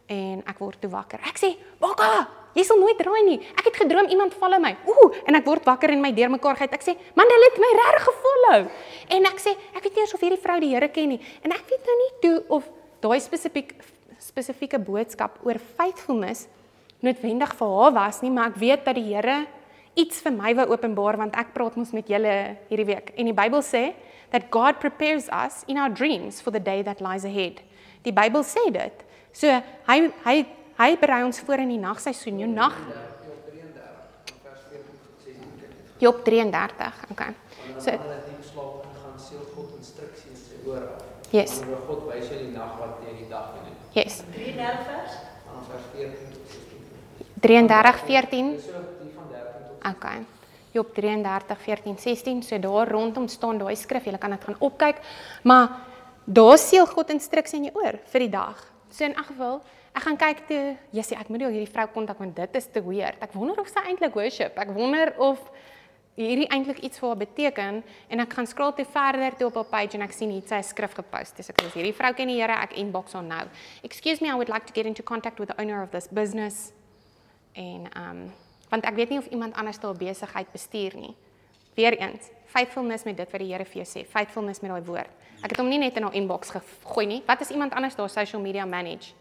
en ek word toe wakker. Ek sê, "Bokka, jy sal nooit draai nie. Ek het gedroom iemand follow my." Ooh, en ek word wakker en my deurmekaar gaan. Ek sê, "Man, hulle het my reg gefollow." En ek sê, "Ek weet nie eers of hierdie vrou die Here ken nie." En ek weet nou nie toe of daai spesifiek spesifieke boodskap oor faithfulness noodwendig vir haar was nie, maar ek weet dat die Here iets vir my wou openbaar want ek praat mos met julle hierdie week. En die Bybel sê that God prepares us in our dreams for the day that lies ahead. Die Bybel sê dit. So hy hy hy berei ons voor in die nagseisoen, jou nag. Job 33, okay. So slaap en gaan seel God instruksie in sy woord af. Yes. En God wys jou die nag wat jy die dag doen. Yes. 33 vers. Vanaf vers 14 tot 16. 33 14. Dis ook die van 13 tot Okay. Job 33 14 16. So daar rondom staan daai skrif. Jy kan dit gaan opkyk. Maar daar seël God instruksie in jou oor vir die dag. So in elk geval, ek gaan kyk toe, Jessie, ek moet jou hierdie vrou kontak want dit is te weird. Ek wonder of sy eintlik worship. Ek wonder of hierdie eintlik iets vir haar beteken en ek gaan scroll toe verder toe op haar page en ek sien hier sy skrif gepost. Dis ek is hierdie vrou ken die Here, ek inbox haar nou. Excuse me, I would like to get into contact with the owner of this business. En um want ek weet nie of iemand anders daar besigheid bestuur nie. Weereens, faithfulness met dit wat die Here vir jou sê, faithfulness met daai woord. Ek het hom nie net in haar inbox gegooi nie. Wat is iemand anders daar social media manage?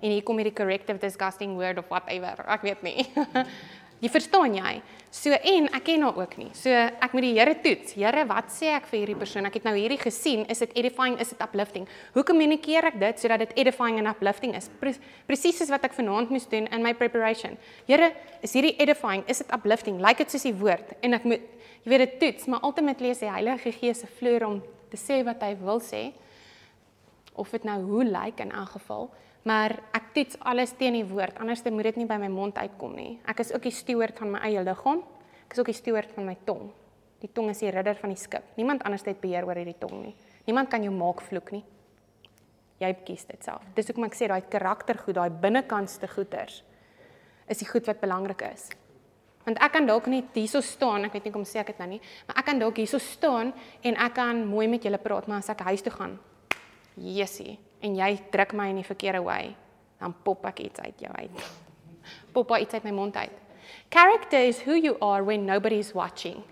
En hier kom hierdie corrective disgusting word of whatever. Ek weet nie. Jy verstaan jy? So en ek ken haar ook nie. So ek moet die Here toets. Here, wat sê ek vir hierdie persoon? Ek het nou hierdie gesien, is dit edifying, is dit uplifting? Hoe kommunikeer ek dit sodat dit edifying en uplifting is? Pre Presies soos wat ek vanaand moes doen in my preparation. Here, is hierdie edifying, is dit uplifting? Lyk like dit soos die woord? En ek moet jy weet dit toets, maar ultimately is die Heilige Gees se vloer om te sê wat hy wil sê. Of dit nou hoe lyk like in elk geval. Maar ek toets alles teen die woord, anders moet dit nie by my mond uitkom nie. Ek is ook die steward van my eie liggaam. Ek is ook die steward van my tong. Die tong is die ridder van die skip. Niemand anders het beheer oor hierdie tong nie. Niemand kan jou maak vloek nie. Jy kies dit self. Dis hoekom ek sê daai karaktergoed, daai binnekantste goeters is die goed wat belangrik is. Want ek kan dalk net hierso staan, ek weet nie kom sê ek dit nou nie, maar ek kan dalk hierso staan en ek kan mooi met julle praat, maar as ek huis toe gaan, Jessie, en jy druk my in die verkeerde way, dan pop ek iets uit jou uit. Pop iets uit my mond uit. Character is who you are when nobody's watching.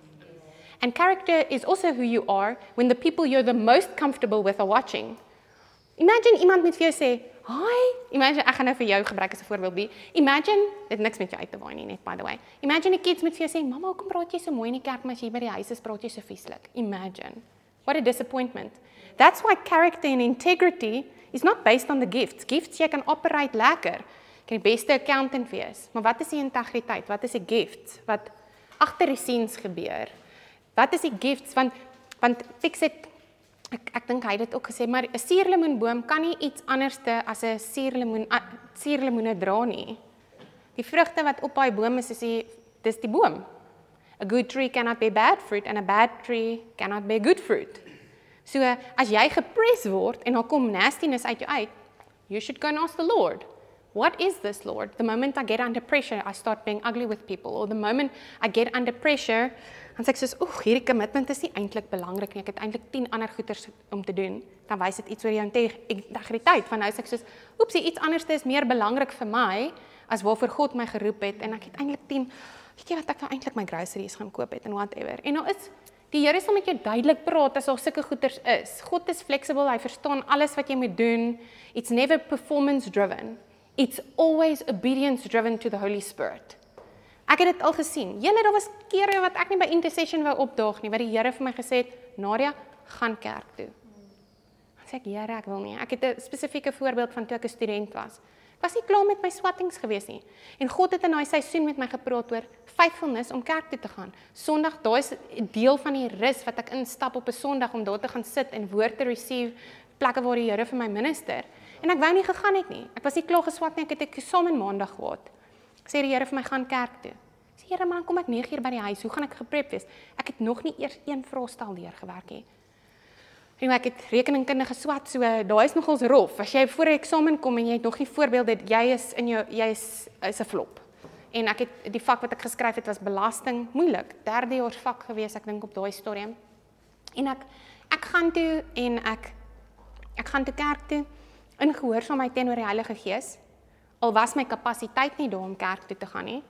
And character is also who you are when the people you're the most comfortable with are watching. Imagine iemand met vir jou sê, "Hi." Imagine ek gaan nou vir jou gebruik as 'n voorbeeld be. Imagine dit niks met jou uit te waai nie net by the way. Imagine 'n kind met vir jou sê, "Mamma, hoekom praat jy so mooi in die kerk, maar as jy by die huis is, praat jy so vieslik." Imagine. What a disappointment. That's why character and integrity is not based on the gifts. Gifts jy kan operate lekker. Jy kan die beste accountant wees, maar wat is die integriteit? Wat is die gifts wat agter die scenes gebeur? Wat is die gifts want want fix it ek ek dink hy het dit ook gesê, maar 'n suurlemoenboom kan nie iets anderste as 'n suurlemoen suurlemoene dra nie. Die vrugte wat op daai boom is is die dis die boom. A good tree cannot be bad fruit and a bad tree cannot be good fruit. So as jy gepres word en dan kom nastiness uit jou uit, you should go and ask the Lord. What is this, Lord? The moment I get under pressure, I start being ugly with people or the moment I get under pressure, dan sê ek soos, "Oeg, hierdie kommitment is nie eintlik belangrik nie. Ek het eintlik 10 ander goeders om te doen." Dan wys dit iets oor jou integriteit. Van nou sê ek soos, "Oepsie, iets anders is meer belangrik vir my as waarvoor God my geroep het en ek het eintlik 10 weet jy wat ek nou eintlik my groceries gaan koop het en whatever." En nou is Die Here sal met jou duidelik praat as daar sulke goeters is. God is flexible, hy verstaan alles wat jy moet doen. It's never performance driven. It's always obedience driven to the Holy Spirit. Ek het dit al gesien. Julle daar was kere wat ek nie by intercession wou opdaag nie, wat die Here vir my gesê het, "Nadia, gaan kerk toe." Dan sê ek, "Here, ek wil nie." Ek het 'n spesifieke voorbeeld van toe ek 'n student was was nie klaar met my swattings gewees nie. En God het in daai seisoen met my gepraat oor faithfulness om kerk toe te gaan. Sondag, daai is 'n deel van die rus wat ek instap op 'n Sondag om daar te gaan sit en woord te receive plekke waar die Here vir my minister. En ek wou nie gegaan het nie. Ek was nie klaar geswat nie. Ek het 'n eksamen maandag gehad. Sê die Here vir my gaan kerk toe. Sê Here, maar dan kom ek 9 uur by die huis. Hoe gaan ek geprep wees? Ek het nog nie eers een vraestel deurgewerk nie. En ek het rekeningkundige swat, so daai is nogals rof. As jy voor 'n eksamen kom en jy het nog nie voorbeelde, jy is in jou jy is is 'n flop. En ek het die vak wat ek geskryf het was belasting, moeilik. Derde jaar vak gewees, ek dink op daai stadium. En ek ek gaan toe en ek ek gaan toe kerk toe in gehoorsaamheid teenoor die Heilige Gees. Al was my kapasiteit nie daar om kerk toe te gaan nie.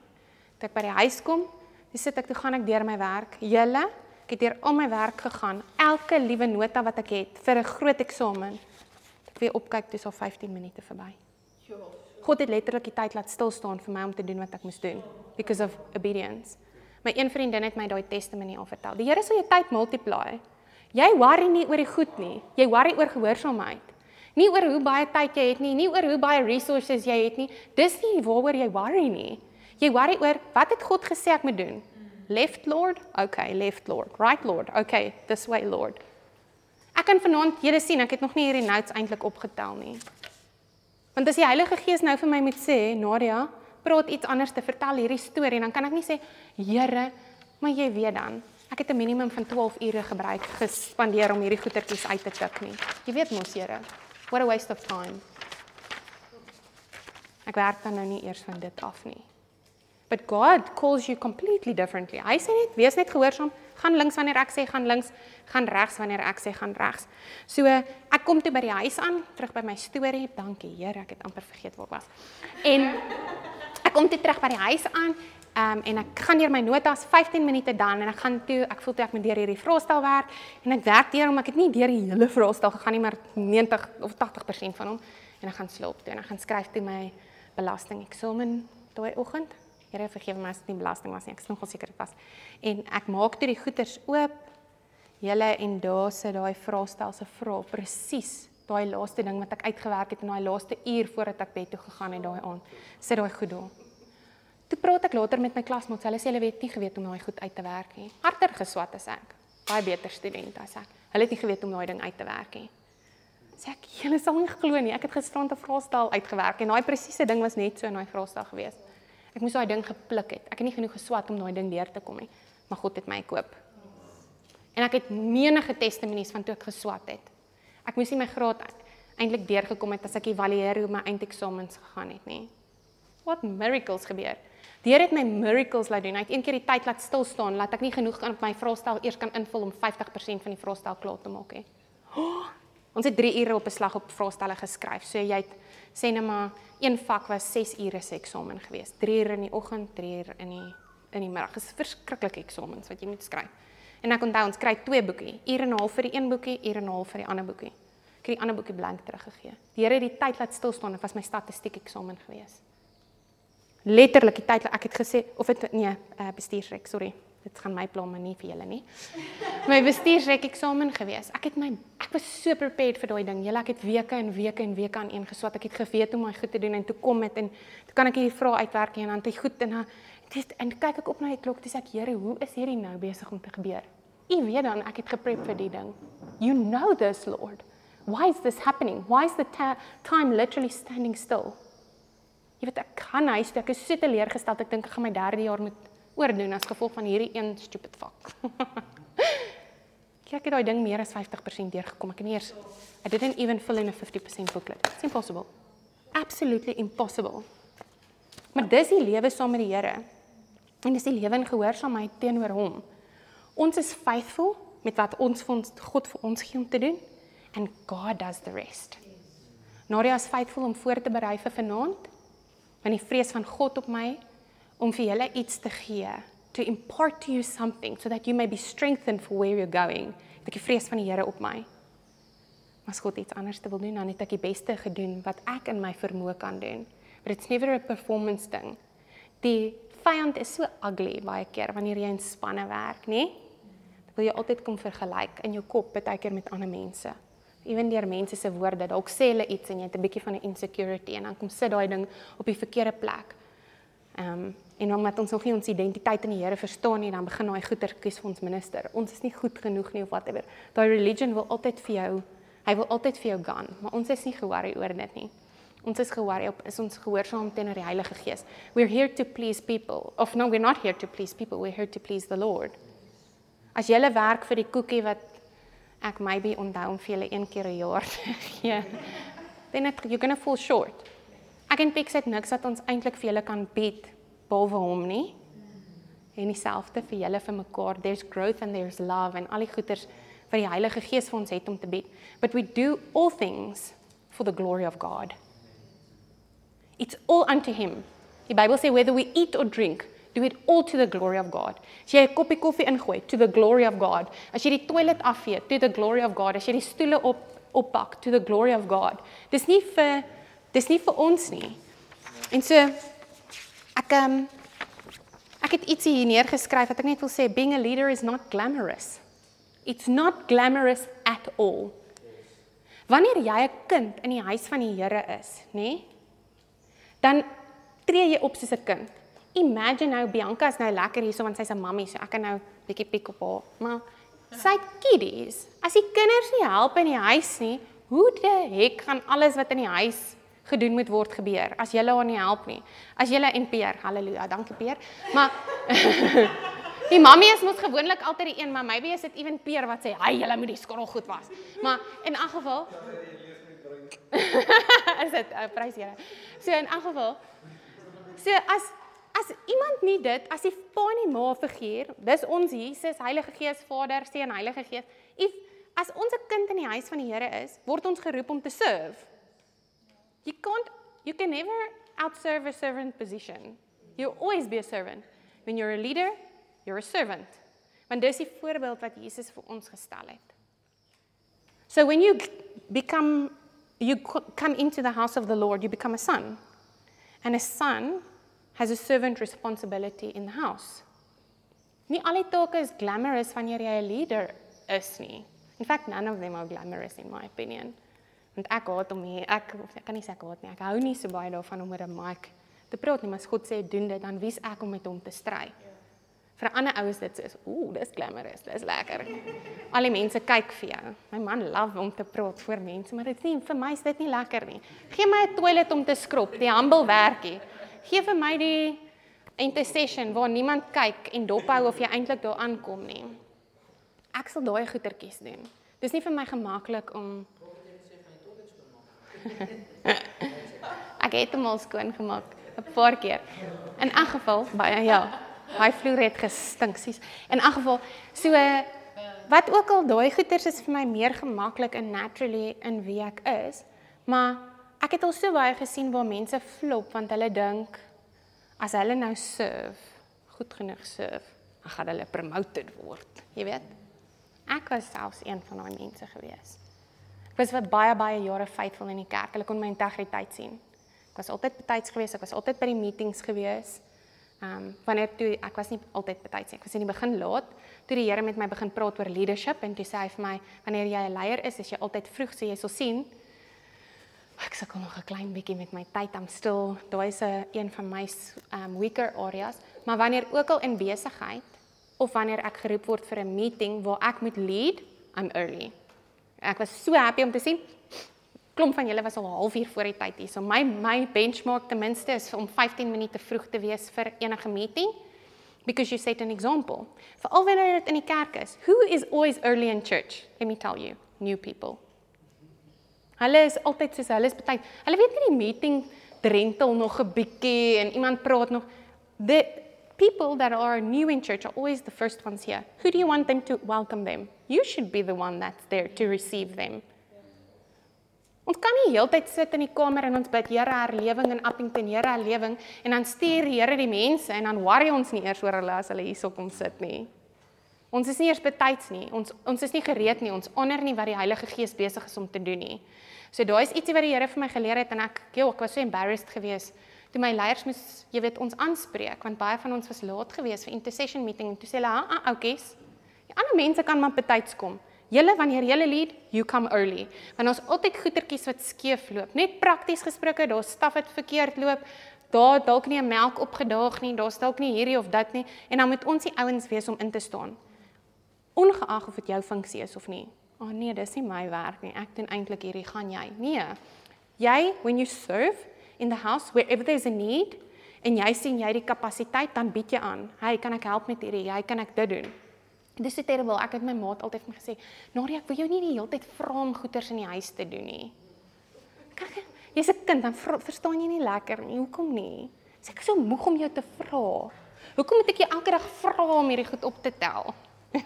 Toe ek by die huis kom, dis sit ek toe gaan ek deur my werk. Julle Ek het deur al my werk gegaan, elke liewe nota wat ek het vir 'n groot eksamen. Ek weer opkyk dis al 15 minute verby. God het letterlik die tyd laat stil staan vir my om te doen wat ek moes doen because of obedience. My een vriendin het my daai testimony al vertel. Die Here sal jou tyd multiply. Jy worry nie oor die goed nie. Jy worry oor gehoorsaamheid. Nie oor hoe baie tyd jy het nie, nie oor hoe baie resources jy het nie. Dis nie waaroor jy worry nie. Jy worry oor wat het God gesê ek moet doen? Left Lord? Okay, left Lord. Right Lord? Okay, this way Lord. Ek kan vanaand julle sien, ek het nog nie hierdie notes eintlik opgetel nie. Want as die Heilige Gees nou vir my moet sê, Nadia, praat iets anders te vertel hierdie storie en dan kan ek nie sê, Here, maar jy weet dan, ek het 'n minimum van 12 ure gebruik gespandeer om hierdie goetertjies uit te tik nie. Jy weet mos, Here. What a waste of time. Ek werk dan nou nie eers van dit af nie. But God calls you completely differently. Hy sê net wees net gehoorsaam, gaan links wanneer ek sê gaan links, gaan regs wanneer ek sê gaan regs. So ek kom toe by die huis aan, terug by my storie. Dankie Here, ek het amper vergeet waar ek was. En ek kom toe terug by die huis aan Um, en ek gaan deur my notas 15 minute dan en ek gaan toe ek voel toe ek moet deur hierdie vraestel werk en ek werk deur hom ek het nie deur die hele vraestel gegaan nie maar 90 of 80% van hom en ek gaan sloop toe en ek gaan skryf toe my belasting eksamen daai oggend Here vergewe my as dit nie belasting was nie ek is nogal seker dit was en ek maak toe die goeders oop julle en daar sit daai vraestel se vrae presies daai laaste ding wat ek uitgewerk het in daai laaste uur voordat ek bed toe gegaan het daai aand sit daai goed daar Toe praat ek later met my klasmaats. Hulle sê hulle weet nie geweet om daai goed uit te werk nie. Harder geswat as ek. Baie beter student as ek. Hulle het nie geweet om daai ding uit te werk nie. Sê ek, julle sal nie glo nie. Ek het gisterand 'n vraestel uitgewerk en daai presiese ding was net so in daai vraestel gewees. Ek moes daai ding gepluk het. Ek het nie genoeg geswat om daai ding deur te kom nie. Maar God het my koop. En ek het menige testimonies van toe ek geswat het. Ek moes nie my graad eintlik deurgekom het as ek evalueer hoe my eindeksamens gegaan het nie. Wat miracles gebeur. Deur het my miracles laat doen. Hy het een keer die tyd laat stil staan, laat ek nie genoeg aan my vraestel eers kan invul om 50% van die vraestel klaar te maak nie. Oh, ons het 3 ure op 'n slag op vraestelle geskryf. So jy het sê net maar een vak was 6 ure se eksamen geweest. 3 ure in die oggend, 3 ure in die in die middag. Dit is verskriklike eksamens wat jy moet skryf. En ek onthou ons kry twee boekie, ure en 'n half vir die een boekie, ure en 'n half vir die ander boekie. Ek het die ander boekie blank teruggegee. Die Here het die tyd laat stil staan. Dit was my statistiek eksamen geweest letterlik die tyd ek het gesê of dit nee, uh, bestuursrek, sorry. Dit gaan my pla maar nie vir julle nie. My bestuursrek eksamen gewees. Ek het my ek was so prepared vir daai ding. Julle ek het weke en weke en weke aan een geswat. Ek het geweet hoe my goed te doen en toe kom dit en toe kan ek hierdie vrae uitwerk en dan hy goed en dan dis en kyk ek op na die klok dis ek Here, hoe is hierdie nou besig om te gebeur? U weet dan ek het geprep vir die ding. You know this Lord. Why is this happening? Why is the time literally standing still? Jy weet ek huis toe, ek is so teleurgesteld. Ek dink ek gaan my derde jaar moet oordoen as gevolg van hierdie een stupid vak. Kyk, ek het daai ding meer as 50% deurgekom. Ek het nie eers I didn't even fill in a 50% booklet. It's impossible. Absolutely impossible. Maar dis die lewe saam met die Here. En dis die lewe in gehoorsaamheid teenoor hom. Ons is faithful met wat ons vir ons God vir ons gee om te doen and God does the rest. Nadia is faithful om voor te berei vir vanaand want die vrees van God op my om vir julle iets te gee, to impart to you something so that you may be strengthened for where you're going. Ek het die vrees van die Here op my. Maar as God iets anders te wil doen, dan het ek die beste gedoen wat ek in my vermoë kan doen. But it's never a performance ding. Die vyand is so ugly baie keer wanneer jy in spanne werk, nê? Dit wil jy altyd kom vergelyk in jou kop baie keer met ander mense ewen deur mense se woorde. Dalk sê hulle iets en jy het 'n bietjie van 'n insecurity en dan kom sit daai ding op die verkeerde plek. Ehm um, en omdat ons nog nie ons identiteit in die Here verstaan nie, dan begin daai goeie kies vir ons minister. Ons is nie goed genoeg nie of whatever. Daai religion wil altyd vir jou, hy wil altyd vir jou gaan, maar ons is nie ge-worry oor dit nie. Ons is ge-worry op is ons gehoorsaam teenoor die Heilige Gees. We're here to please people. Of no, we're not here to please people. We're here to please the Lord. As jy werk vir die koekie wat ek maybe onthou om vir julle een keer 'n jaar gee. Then it, you're going to fall short. Ek en Pix het niks wat ons eintlik vir julle kan bied behalwe hom nie. En dieselfde vir julle vir mekaar. There's growth and there's love and al die goeders wat die Heilige Gees vir ons het om te bied. But we do all things for the glory of God. It's all unto him. Die Bybel sê whether we eat or drink, do it all to the glory of God. As jy 'n koppie koffie ingooi, to the glory of God. As jy die toilet afvee, to the glory of God. As jy die stoele op oppak, to the glory of God. Dis nie vir dis nie vir ons nie. En so ek ehm um, ek het ietsie hier neergeskryf wat ek net wil sê being a leader is not glamorous. It's not glamorous at all. Wanneer jy 'n kind in die huis van die Here is, nê? Dan tree jy op soos 'n kind. Imagine nou Bianca is nou lekker hierso want sy's 'n mammie, so ek kan nou bietjie piek op haar. Maar sy kiddies, as die kinders nie help in die huis nie, hoe die hek gaan alles wat in die huis gedoen moet word gebeur as jy haar nie help nie. As jy en Peer, haleluja, dankie Peer. Maar die mammie is mos gewoonlik altyd die een, maar maybe is dit ewen Peer wat sê, "Hai, jy moet die skorrel goed was." Maar in elk geval is dit uh, prys Here. So in elk geval so as as iemand nie dit as die pa en die ma figuur, dis ons Jesus, Heilige Gees, Vader, Seun, Heilige Gees. If as ons 'n kind in die huis van die Here is, word ons geroep om te serve. You can't you can never outserve a servant position. You'll always be a servant. When you're a leader, you're a servant. Want dis die voorbeeld wat Jesus vir ons gestel het. So when you become you come into the house of the Lord, you become a son. And a son has a servant responsibility in the house. Nie al die take is glamorous wanneer jy 'n leader is nie. In fact, none of them are glamorous in my opinion. Want ek haat om hier, ek, ek kan nie sê ek haat nie. Ek hou nie so baie daarvan om met 'n mic te praat nie, maar as God sê doen dit, dan wie's ek om met hom te stry? Vir ander ouens dit is, ooh, dis glamorous, dis lekker. Al die mense kyk vir jou. My man love om te praat voor mense, maar dit sê vir my is dit nie lekker nie. Gee my 'n toilet om te skrob, die humble werkie. Gee vir my die intercession waar niemand kyk en dophou of jy eintlik daar aankom nie. Ek sal daai goetertjies doen. Dis nie vir my gemaklik om Ek het hom al skoon gemaak 'n paar keer. In elk geval baie ja. Hy vloer het gestink sies. In elk geval so wat ook al daai goeters is vir my meer gemaklik en naturally in wie ek is, maar ek het al so baie gesien waar mense flop want hulle dink as hulle nou serve, goed genoeg serve, dan gaan hulle promoted word, jy weet. Ek was selfs een van daai mense gewees. Was vir baie baie jare faithful in die kerk. Hulle kon my integriteit sien. Ek was altyd betyds gewees, ek was altyd by die meetings gewees. Ehm um, wanneer toe ek was nie altyd betyds nie. Ek was in die begin laat toe die Here met my begin praat oor leadership en toe sê hy vir my wanneer jy 'n leier is, is jy altyd vroeg so jy sal sien. Ek sukkel nog 'n klein bietjie met my tyd. I'm still daai is 'n een van my um weaker areas, maar wanneer ook al in besigheid of wanneer ek geroep word vir 'n meeting waar ek moet lead, I'm early. Ek was so happy om te sien klomp van julle was al 'n halfuur voor die tyd hier. So my my benchmark ten minste is om 15 minute vroeg te wees vir enige meeting because you set an example. For al wanneer dit in die kerk is, who is always early in church? Let me tell you, new people. Hulle is altyd soos hulle is baie. Hulle weet nie die meeting drentel nog 'n bietjie en iemand praat nog. The people that are new in church are always the first ones here. Who do you want them to welcome them? You should be the one that's there to receive them. Ons kan nie heeltyd sit in die kamer en ons bid Here herlewing in Appington, Here herlewing en dan stuur Here die mense en dan worry ons nie eers oor hulle as hulle hierso kom sit nie. Ons is nie eers betyds nie. Ons ons is nie gereed nie. Ons onder nie wat die Heilige Gees besig is om te doen nie. So daai is ietsie wat die Here vir my geleer het en ek, joh, ek was so embarrassed geweest toe my leiers moes, jy weet, ons aanspreek want baie van ons was laat geweest vir intercession meeting en toe sê hulle, "Ah, ah oukes. Die ander mense kan maar betyds kom." Julle wanneer julle lead, you come early. Want ons altyd goetertjies wat skeef loop. Net prakties gesproke, daar staf dit verkeerd loop. Daar dalk nie 'n melk opgedaag nie, daar dalk nie hierdie of dat nie en dan moet ons die ouens wees om in te staan. Ongeag of dit jou funksie is of nie. O oh nee, dis nie my werk nie. Ek doen eintlik hierdie gaan jy. Nee. Jy when you serve in the house wherever there's a need en jy sien jy die kapasiteit dan bied jy aan. Hey, kan ek help met hierdie? Jy kan ek dit doen. Dis so terrible. Ek het my maat altyd vir my gesê, "Nadia, ek wil jou nie die hele tyd vra om goeders in die huis te doen nie." Kyk, jy's 'n kind, dan verstaan jy nie lekker nie. Hoekom nie? Sê ek is so moeg om jou te vra. Hoekom moet ek jou elke dag vra om hierdie goed op te tel?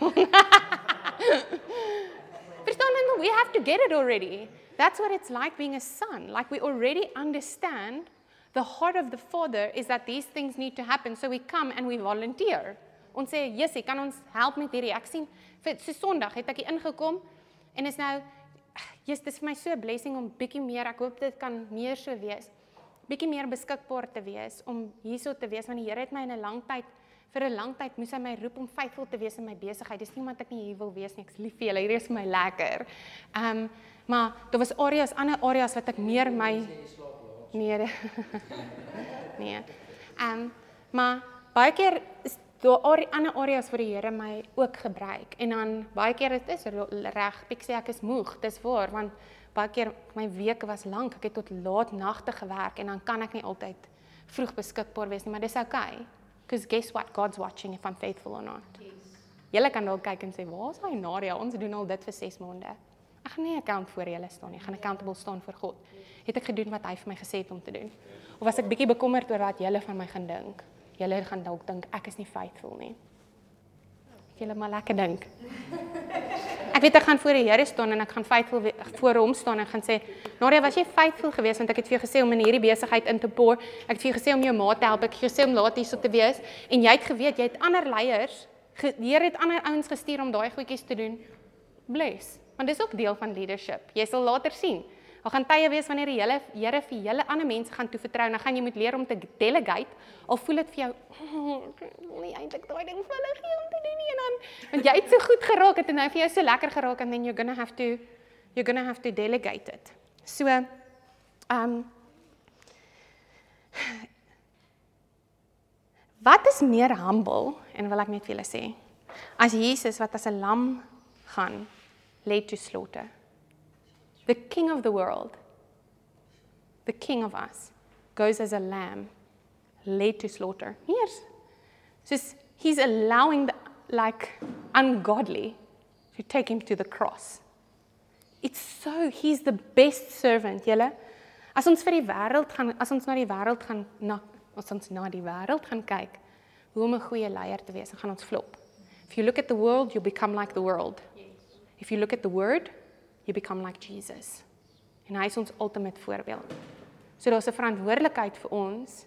Verstaan dan we have to get it already. That's what it's like being a son. Like we already understand the heart of the father is that these things need to happen so we come and we volunteer. Ons sê, "Jessie, kan ons help met hierdie?" Ek sien vir so Sondag het ek hier ingekom en is nou Jesus, dis vir my so 'n blessing om bietjie meer, ek hoop dit kan meer so wees. Bietjie meer beskikbaar te wees om hierso te wees want die Here het my in 'n lang tyd vir 'n lang tyd moes hy my roep om faithful te wees in my besigheid. Dis nie omdat ek nie hier wil wees nie, ek's lief vir julle. Hierdie is my lekker. Ehm um, maar daar was areas, ander areas wat ek meer my nee. nee. Ehm um, maar baie keer is daar are ander areas waar die Here my ook gebruik. En dan baie keer dit is reg, ek sê ek is moeg, dis waar, want baie keer my weke was lank, ek het tot laat nagte gewerk en dan kan ek nie altyd vroeg beskikbaar wees nie, maar dis okay. Because guess what? God's watching if I'm faithful or not. Yes. Julle kan dalk kyk en sê, "Waar's hy Nadia? Ons doen al dit vir 6 maande." Ek gaan nie account voor julle staan nie. Ek gaan accountable staan voor God. Het ek gedoen wat hy vir my gesê het om te doen? Of was ek bietjie bekommerd oor wat julle van my gaan dink? Julle gaan dalk dink ek is nie faithful nie. Ek julle maar lekker dink. Weet ek gaan voor die Here staan en ek gaan faithful voor hom staan en gaan sê, "Nadia, was jy faithful geweest want ek het vir jou gesê om in hierdie besigheid in te pour. Ek het vir jou gesê om jou ma te help. Ek het vir jou gesê om laat hierso te wees en jy het geweet jy het ander leiers, die Here het ander ouens gestuur om daai goedjies te doen. Bless. Want dis ook deel van leadership. Jy sal later sien. Daar gaan tye wees wanneer die hele Here vir julle ander mense gaan toevertrou en dan gaan jy moet leer om te delegate. Al voel dit vir jou, oh, ek wil nie eintlik daai ding vir hulle gee om te doen nie en dan want jy het so goed geraak het en nou vir jou so lekker geraak and then you're going to have to you're going to have to delegate it. So um Wat is meer humble en wil ek net vir julle sê as Jesus wat as 'n lam gaan led to slaughter. The king of the world, the king of us, goes as a lamb led to slaughter. Yes. just he's allowing the like ungodly to take him to the cross. It's so he's the best servant, julle. As ons vir die wêreld gaan, as ons na die wêreld gaan na as ons na die wêreld gaan kyk, hoe om 'n goeie leier te wees, dan gaan ons flop. If you look at the world, you become like the world. If you look at the word, you become like Jesus. En hy is ons ultimate voorbeeld. So daar's 'n verantwoordelikheid vir ons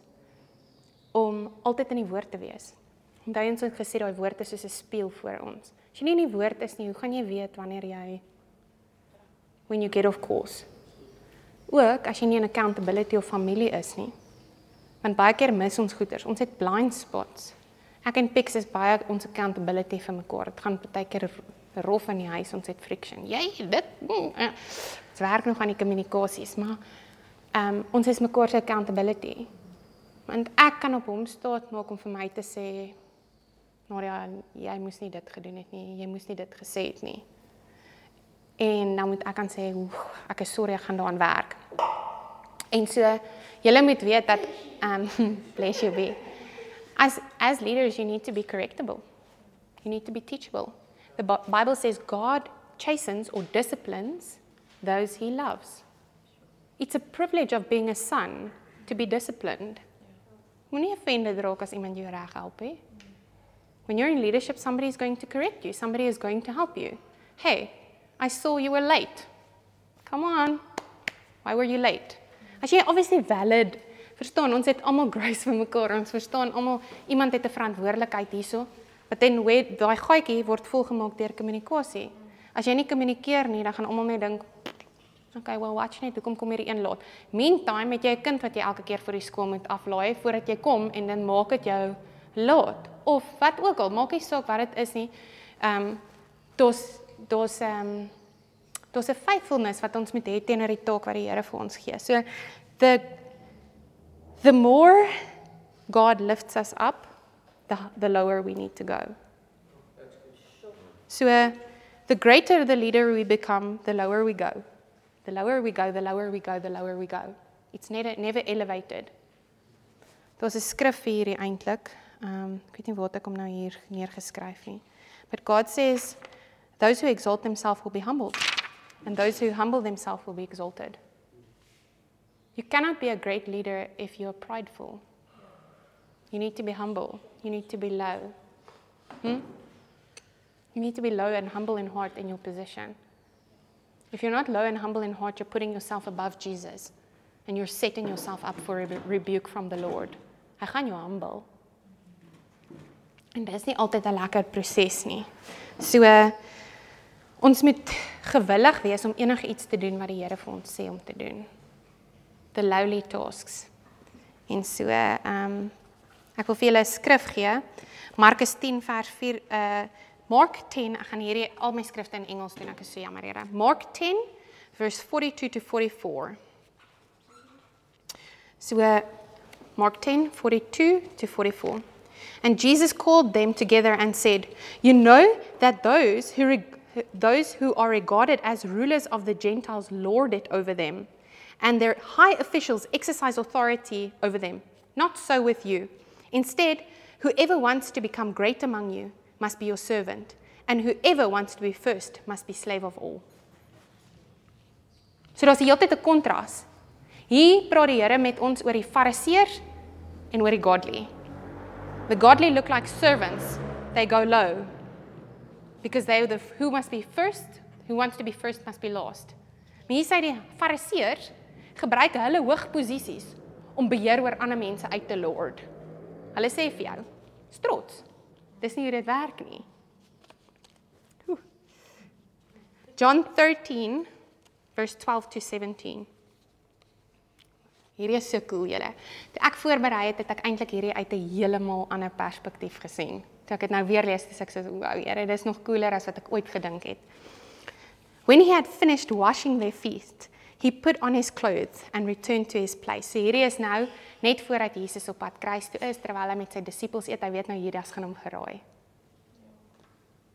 om altyd in die woord te wees. Onthou ons het gesê daai woord is soos 'n spieël voor ons. As jy nie in die woord is nie, hoe gaan jy weet wanneer jy when you get off course? Ook as jy nie in accountability of familie is nie. Want baie keer mis ons goeders. Ons het blind spots. Ek en Pix is baie ons accountability vir mekaar. Dit gaan baie keer rof in die huis, ons het friction. Jy dit mm, eh. Dit werk nog aan die kommunikasies, maar ehm um, ons is mekaar se accountability. Want ek kan op hom staat maak om vir my te sê Nadia, jy moes nie dit gedoen het nie. Jy moes nie dit gesê het nie. En dan moet ek kan sê, "Oef, ek is sorry, ek gaan daaraan werk." En so julle moet weet dat um bless you be. As as leaders you need to be correctable. You need to be teachable. The Bible says God chastens or disciplines those he loves. It's a privilege of being a son to be disciplined. When you're in leadership, somebody is going to correct you. Somebody is going to help you. Hey, I saw you were late. Come on. Why were you late? As jy obviously valid, verstaan, ons het almal grace vir mekaar. Ons verstaan almal iemand het 'n verantwoordelikheid hierso. But then where daai gaatjie word volgemaak deur kommunikasie. As jy nie kommunikeer nie, dan gaan almal net dink Okay, well watch net, hoekom kom hierdie een laat? Meantime het jy 'n kind wat jy elke keer vir die skool moet aflaai voordat jy kom en dan maak dit jou laat. Of wat ook al, maak nie saak wat dit is nie. Ehm um, dos dos ehm um, daar's 'n faithfulness wat ons moet hê teenoor die taak wat die Here vir ons gee. So the the more God lifts us up, the the lower we need to go. So the greater the leader we become, the lower we go. The lower we go, the lower we go, the lower we go. It's never never elevated. Daar's 'n skrif hierdie eintlik. Ehm um, ek weet nie ek hom nou hier neergeskryf nie. But God says those who exalt themselves will be humbled and those who humble themselves will be exalted. You cannot be a great leader if you're prideful. You need to be humble. You need to be low. Hmm? You need to be low and humble in heart in your position. If you're not low and humble in heart, you're putting yourself above Jesus and you're setting yourself up for a rebuke from the Lord. Hy gaan jou humble. En dit is nie altyd 'n lekker proses nie. So uh, ons moet gewillig wees om enigiets te doen wat die Here vir ons sê om te doen. The lowly tasks. En so ehm um, ek wil vir julle 'n skrif gee. Markus 10 vers 4 uh Mark 10, ek gaan hierdie al my skrifte in Engels doen, ek is so jammer, Here. Mark 10 verse 42 to 44. So uh, Mark 10, 42 to 44. And Jesus called them together and said, You know that those who, those who are regarded as rulers of the Gentiles lord it over them, and their high officials exercise authority over them. Not so with you. Instead, whoever wants to become great among you must be your servant, and whoever wants to be first must be slave of all. So daar's die hele tyd 'n kontras. Hier praat die Here met ons oor die fariseërs en oor die godly. The godly look like servants. They go low. Because they the who must be first, who wants to be first must be last. Maar hier sê die fariseërs gebruik hulle hoë posisies om beheer oor ander mense uit te lord. Hulle sê vir jou, trots. Dis nie hoe dit werk nie. Oeh. John 13 verse 12 to 17. Hierdie is so cool julle. Toe ek voorberei het, het ek eintlik hierdie uit 'n heeltemal ander perspektief gesien. Toe ek dit nou weer lees, dis ek so wow, Here, dis nog cooler as wat ek ooit gedink het. When he had finished washing their feet, he put on his clothes and returned to his place. So hierdie is nou net voordat Jesus op pad kruis toe is terwyl hy met sy disippels eet. Hy weet nou Judas gaan hom.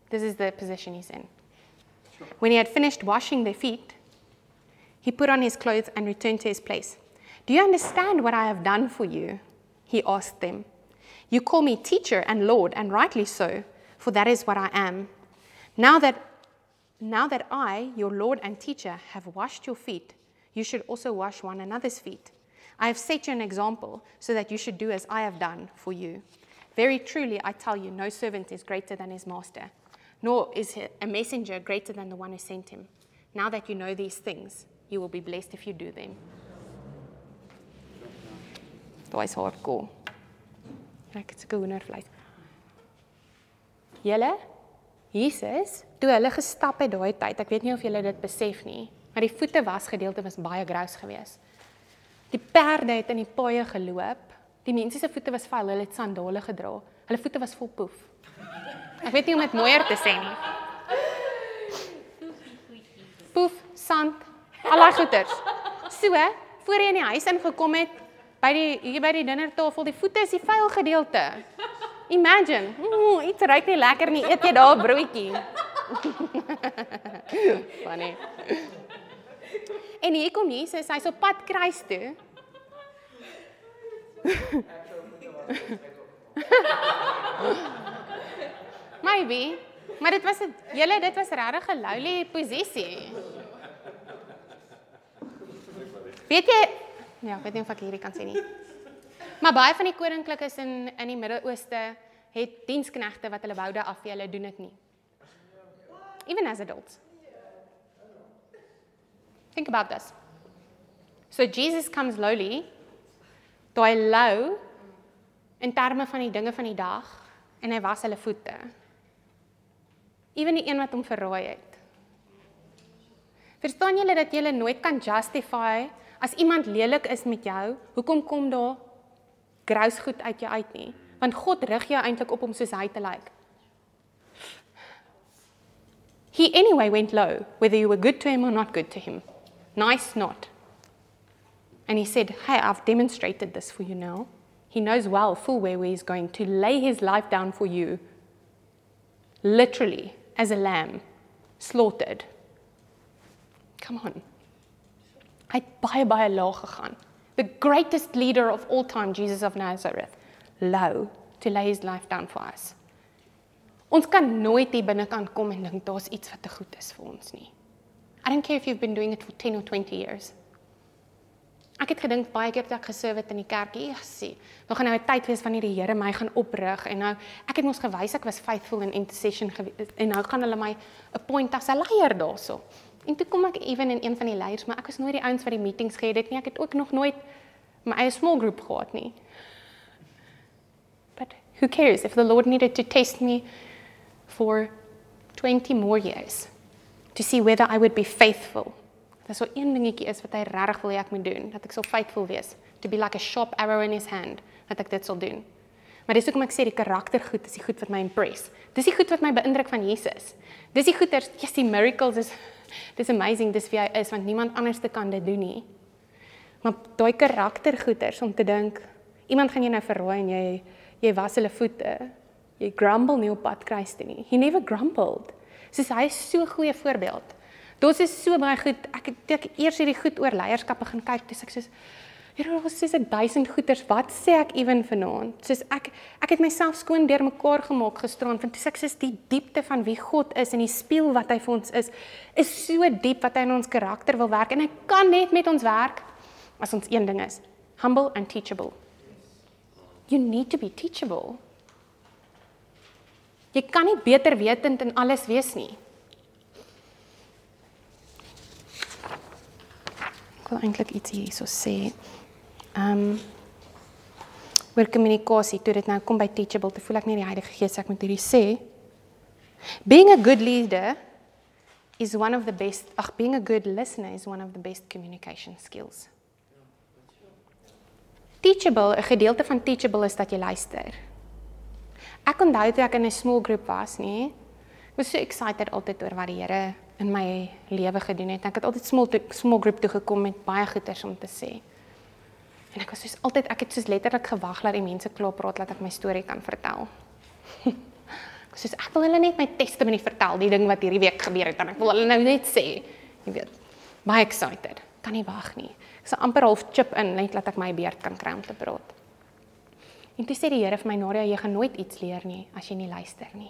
This is the position he's in. When he had finished washing their feet, he put on his clothes and returned to his place. Do you understand what I have done for you? He asked them. You call me teacher and Lord, and rightly so, for that is what I am. Now that now that I, your Lord and teacher, have washed your feet, you should also wash one another's feet. I have set you an example so that you should do as I have done for you. Very truly, I tell you, no servant is greater than his master, nor is a messenger greater than the one who sent him. Now that you know these things, you will be blessed if you do them. Daai is hardcore. Ek het seker hoendervleis. Julle Jesus, toe hulle gestap het daai tyd, ek weet nie of julle dit besef nie, maar die voete was gedeelte was baie grous geweest. Die perde het in die paaie geloop. Die mense se voete was vuil, hulle het sandale gedra. Hulle voete was vol poef. Ek weet nie om dit mooier te sê nie. Poef, sand, al daai goeters. So, voor jy in die huis ingekom het, by die hier by die dinnertafel, die voete is die vuil gedeelte. Imagine, mm, iets ruik nie lekker nie, eet jy daar broodjie. Funny. En hier kom Jesus, hy's op pad kruis toe. Maybe, maar dit was 'n julle dit was regtig 'n lowly posisie. Weet jy, ja, ek weet nie of ek hierdie kan sê nie. Maar baie van die koninklikes in in die Midde-Ooste het diensknegte wat hulle woude afvee, hulle doen dit nie. Even as adults. Think about this. So Jesus comes lowly, daai low in terme van die dinge van die dag en hy was hulle voete. Ewen die een wat hom verraai het. Verstaan julle dat jy nooit kan justify as iemand lelik is met jou, hoekom kom daar grous goed uit jou uit nie? Want God rig jou eintlik op om soos hy te lyk. Like. He anyway went low, whether you were good to him or not good to him. Nice knot. And he said, Hey, I've demonstrated this for you now. He knows well, full well where he's going to lay his life down for you, literally, as a lamb, slaughtered. Come on. Hy het baie baie laag gegaan. The greatest leader of all time, Jesus of Nazareth, low to lay his life down for us. Ons kan nooit hier binne kom en dink daar's iets wat te goed is vir ons nie. I don't care if you've been doing it for 10 or 20 years. Ek het gedink baie keer toe ek geserve het in die kerkie, ja, sê, nog gaan nou 'n tyd wees wanneer die Here my gaan oprig en nou ek het mos gewys ek was faithful in intercession en nou gaan hulle my appoint as 'n leier daarso. En toe kom ek ewen in een van die leiers, maar ek was nooit die ouens wat die meetings gehad het nie. Ek het ook nog nooit my eie small group gehad nie. But who cares if the Lord needed to test me for 20 more years to see whether I would be faithful. Dis so een dingetjie is wat hy regtig wil hê ek moet doen, dat ek sal faithful wees, to be like a sharp arrow in his hand, dat ek dit sal doen. Maar dis hoekom ek sê die karaktergoed is die goed wat my impress. Dis die goed wat my beïndruk van Jesus. Dis die goeters, yes, die miracles is dis amazing dis wie hy is want niemand anders te kan dit doen nie. Maar daai karaktergoeders om te dink iemand gaan jou nou verraai en jy jy was hulle voete jy grumble nie op pad kruis toe nie. He never grumbled. Soos hy is so 'n goeie voorbeeld. Dit is so baie goed. Ek het ek eers hierdie goed oor leierskap begin kyk, dis ek soos daar was soos 'n duisend goeters. Wat sê ek ewen vanaand? Soos ek ek het myself skoon deurmekaar gemaak gisterand want ek sê die diepte van wie God is en die spieël wat hy vir ons is is so diep wat hy in ons karakter wil werk en hy kan net met ons werk as ons een ding is, humble and teachable. You need to be teachable. Jy kan nie beter wetend in alles wees nie. Ek wil eintlik iets hierso sê. Ehm um, oor kommunikasie, toe dit nou kom by teachable, te voel ek nie die Heilige Gees ek moet hierdie sê. Being a good leader is one of the best, ag being a good listener is one of the best communication skills. Teachable, 'n gedeelte van teachable is dat jy luister. Ek onthou toe ek in 'n small group was, nie? Ek was so excited altyd oor wat die Here in my lewe gedoen het. Ek het altyd small to, small group toe gekom met baie goeders om te sê. En ek was soos altyd ek het soos letterlik gewag dat die mense klaar praat dat ek my storie kan vertel. ek was soos ek wil hulle net my testimony vertel, die ding wat hierdie week gebeur het en ek wil hulle nou net sê. Jy weet, baie excited. Kan nie wag nie. Ek sal amper half chip in net dat ek my beurt kan kry om te praat. En toe sê die Here vir my Nadia, jy gaan nooit iets leer nie as jy nie luister nie.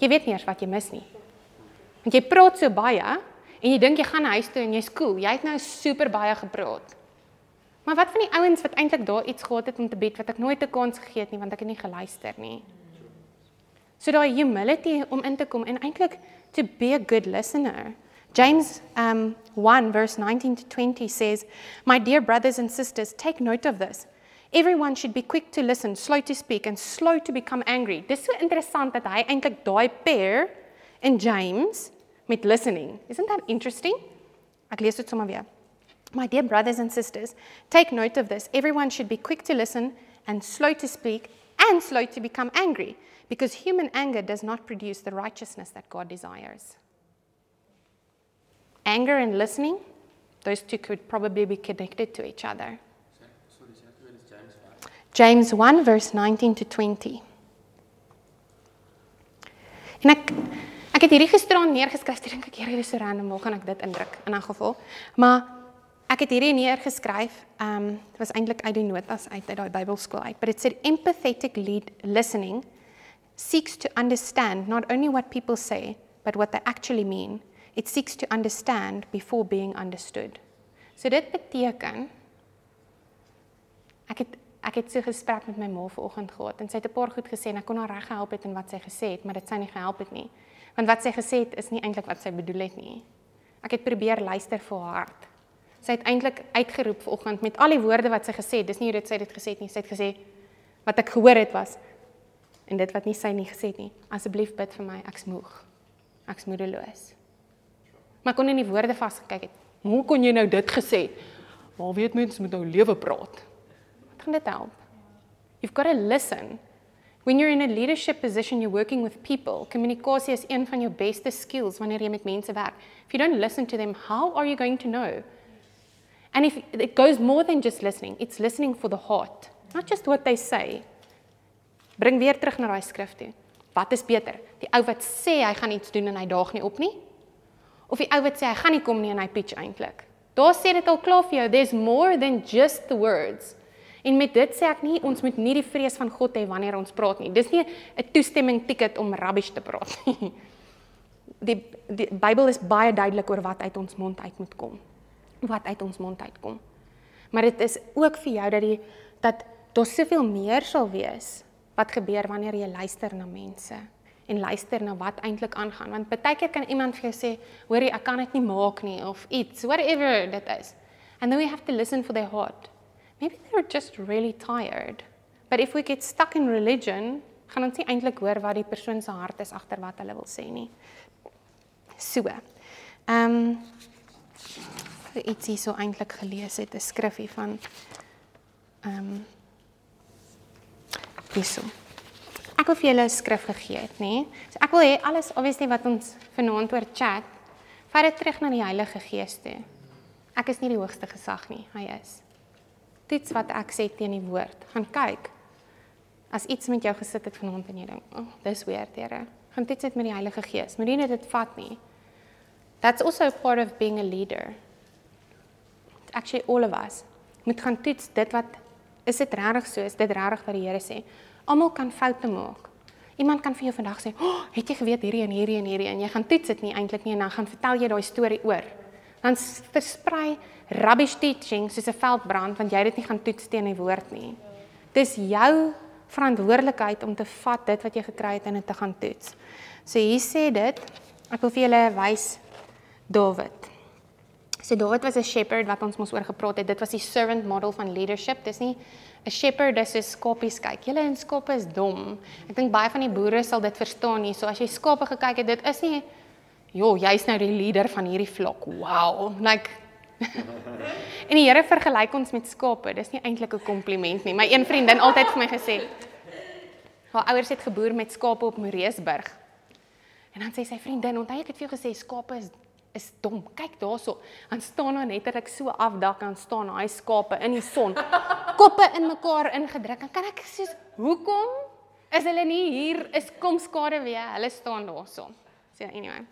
Jy weet nie eers wat jy mis nie. Want jy praat so baie en jy dink jy gaan huis toe en jy's cool. Jy het nou super baie gepraat. Maar wat van die ouens wat eintlik daar iets gehad het om te bid wat ek nooit 'n kans gegee het nie want ek het nie geluister nie. So daai humility om in te kom en eintlik to be a good listener. James um 1 verse 19 to 20 says, "My dear brothers and sisters, take note of this. Everyone should be quick to listen, slow to speak and slow to become angry." Dis so interessant dat hy eintlik daai pair in James met listening. Isn't that interesting? Ek lees dit sommer weer. My dear brothers and sisters, take note of this. Everyone should be quick to listen and slow to speak and slow to become angry, because human anger does not produce the righteousness that God desires. Anger and listening, those two could probably be connected to each other. James 1, verse 19 to 20. En ek ek het hierdie gisteraan neergeskryf, ek dink ek hier is so random, hoe gaan ek dit indruk in 'n geval. Maar ek het hierdie neergeskryf. Um dit was eintlik uit die notas uit uit daai Bybelskool uit, but it said empathetic lead listening seeks to understand not only what people say, but what they actually mean. It seeks to understand before being understood. So dit beteken ek het ek het so gesprek met my ma vanoggend gehad en sy het 'n paar goed gesê en ek kon haar reg gehelp het in wat sy gesê het, maar dit sy nie gehelp het nie. Want wat sy gesê het is nie eintlik wat sy bedoel het nie. Ek het probeer luister vir haar hart. Sy het eintlik uitgeroep vanoggend met al die woorde wat sy gesê het. Dis nie hoe dit sy dit gesê het nie. Sy het gesê wat ek gehoor het was en dit wat nie sy nie gesê het nie. Asseblief bid vir my, ek's moeg. Ek's moedeloos. Maar kon nie die woorde vasgekyk het. Hoe kon jy nou dit gesê? Maar weet mens moet nou lewe praat. Gaan dit help? You've got to listen. When you're in a leadership position, you're working with people. Kommunikasie is een van jou beste skills wanneer jy met mense werk. If you don't listen to them, how are you going to know? And if it goes more than just listening, it's listening for the heart, not just what they say. Bring weer terug na daai skrif toe. Wat is beter? Die ou wat sê hy gaan iets doen en hy daag nie op nie? Of die ou wat sê hy gaan nie kom nie en hy pitch eintlik? Daar sê dit al klaar vir jou, there's more than just the words. En met dit sê ek nie ons moet nie die vrees van God hê wanneer ons praat nie. Dis nie 'n toestemming ticket om rubbish te praat nie. Die die Bybel is baie duidelik oor wat uit ons mond uit moet kom. Wat uit ons mond uitkom. Maar dit is ook vir jou dat die dat daar soveel meer sal wees wat gebeur wanneer jy luister na mense en luister na wat eintlik aangaan want baie keer kan iemand vir jou sê hoorie ek kan dit nie maak nie of iets whatever dit is and then we have to listen for their heart maybe they're just really tired but if we get stuck in religion gaan ons nie eintlik hoor wat die persoon se hart is agter wat hulle wil sê nie so ehm um, iets hier so eintlik gelees het 'n skrifgie van ehm um, hierso. Ek wil vir julle 'n skrif gegee het, nê? So ek wil hê alles obviously wat ons vanaand oor chat, vat dit terug na die Heilige Gees toe. Ek is nie die hoogste gesag nie, hy is. Dit wat ek sê teen die woord, gaan kyk. As iets met jou gesit het vanaand en jy dink, "Ag, oh, dis weird, Here." Gaan dit sit met die Heilige Gees. Moenie dit vat nie. That's also part of being a leader. It's actually all of us. moet gaan toets dit wat is dit regtig so? Is dit regtig wat die Here sê? Almal kan foute maak. Iemand kan vir jou vandag sê, "Oh, het jy geweet hierdie en hierdie en hierdie?" en jy gaan toets dit nie eintlik nie en dan gaan vertel jy daai storie oor. Dan versprei rubbish teaching soos 'n veldbrand want jy het dit nie gaan toets teen die woord nie. Dis jou verantwoordelikheid om te vat dit wat jy gekry het en dit te gaan toets. So hier sê dit, ek wil vir julle wys Dawid. So Dawid was 'n shepherd wat ons mos oor gepraat het. Dit was die servant model van leadership. Dis nie 'n shepherd dis soos skapies kyk. Julle en skape is dom. Ek dink baie van die boere sal dit verstaan nie. So as jy skape gekyk het, dit is nie Jo, jy's nou die leader van hierdie flok. Wow. Like En die Here vergelyk ons met skape. Dis nie eintlik 'n kompliment nie. My een vriendin altyd vir my gesê, haar ouers het geboer met skape op Moreesburg. En dan sê sy vriendin, onthou ek het vir jou gesê skape is is dom. Kyk daarso. Dan staan daar net ek so afdak en staan daai skape in die son. Koppe in mekaar ingedruk. En kan ek sê, "Hoekom is hulle nie hier? Is kom skade weer. Hulle staan daarso." So anyway.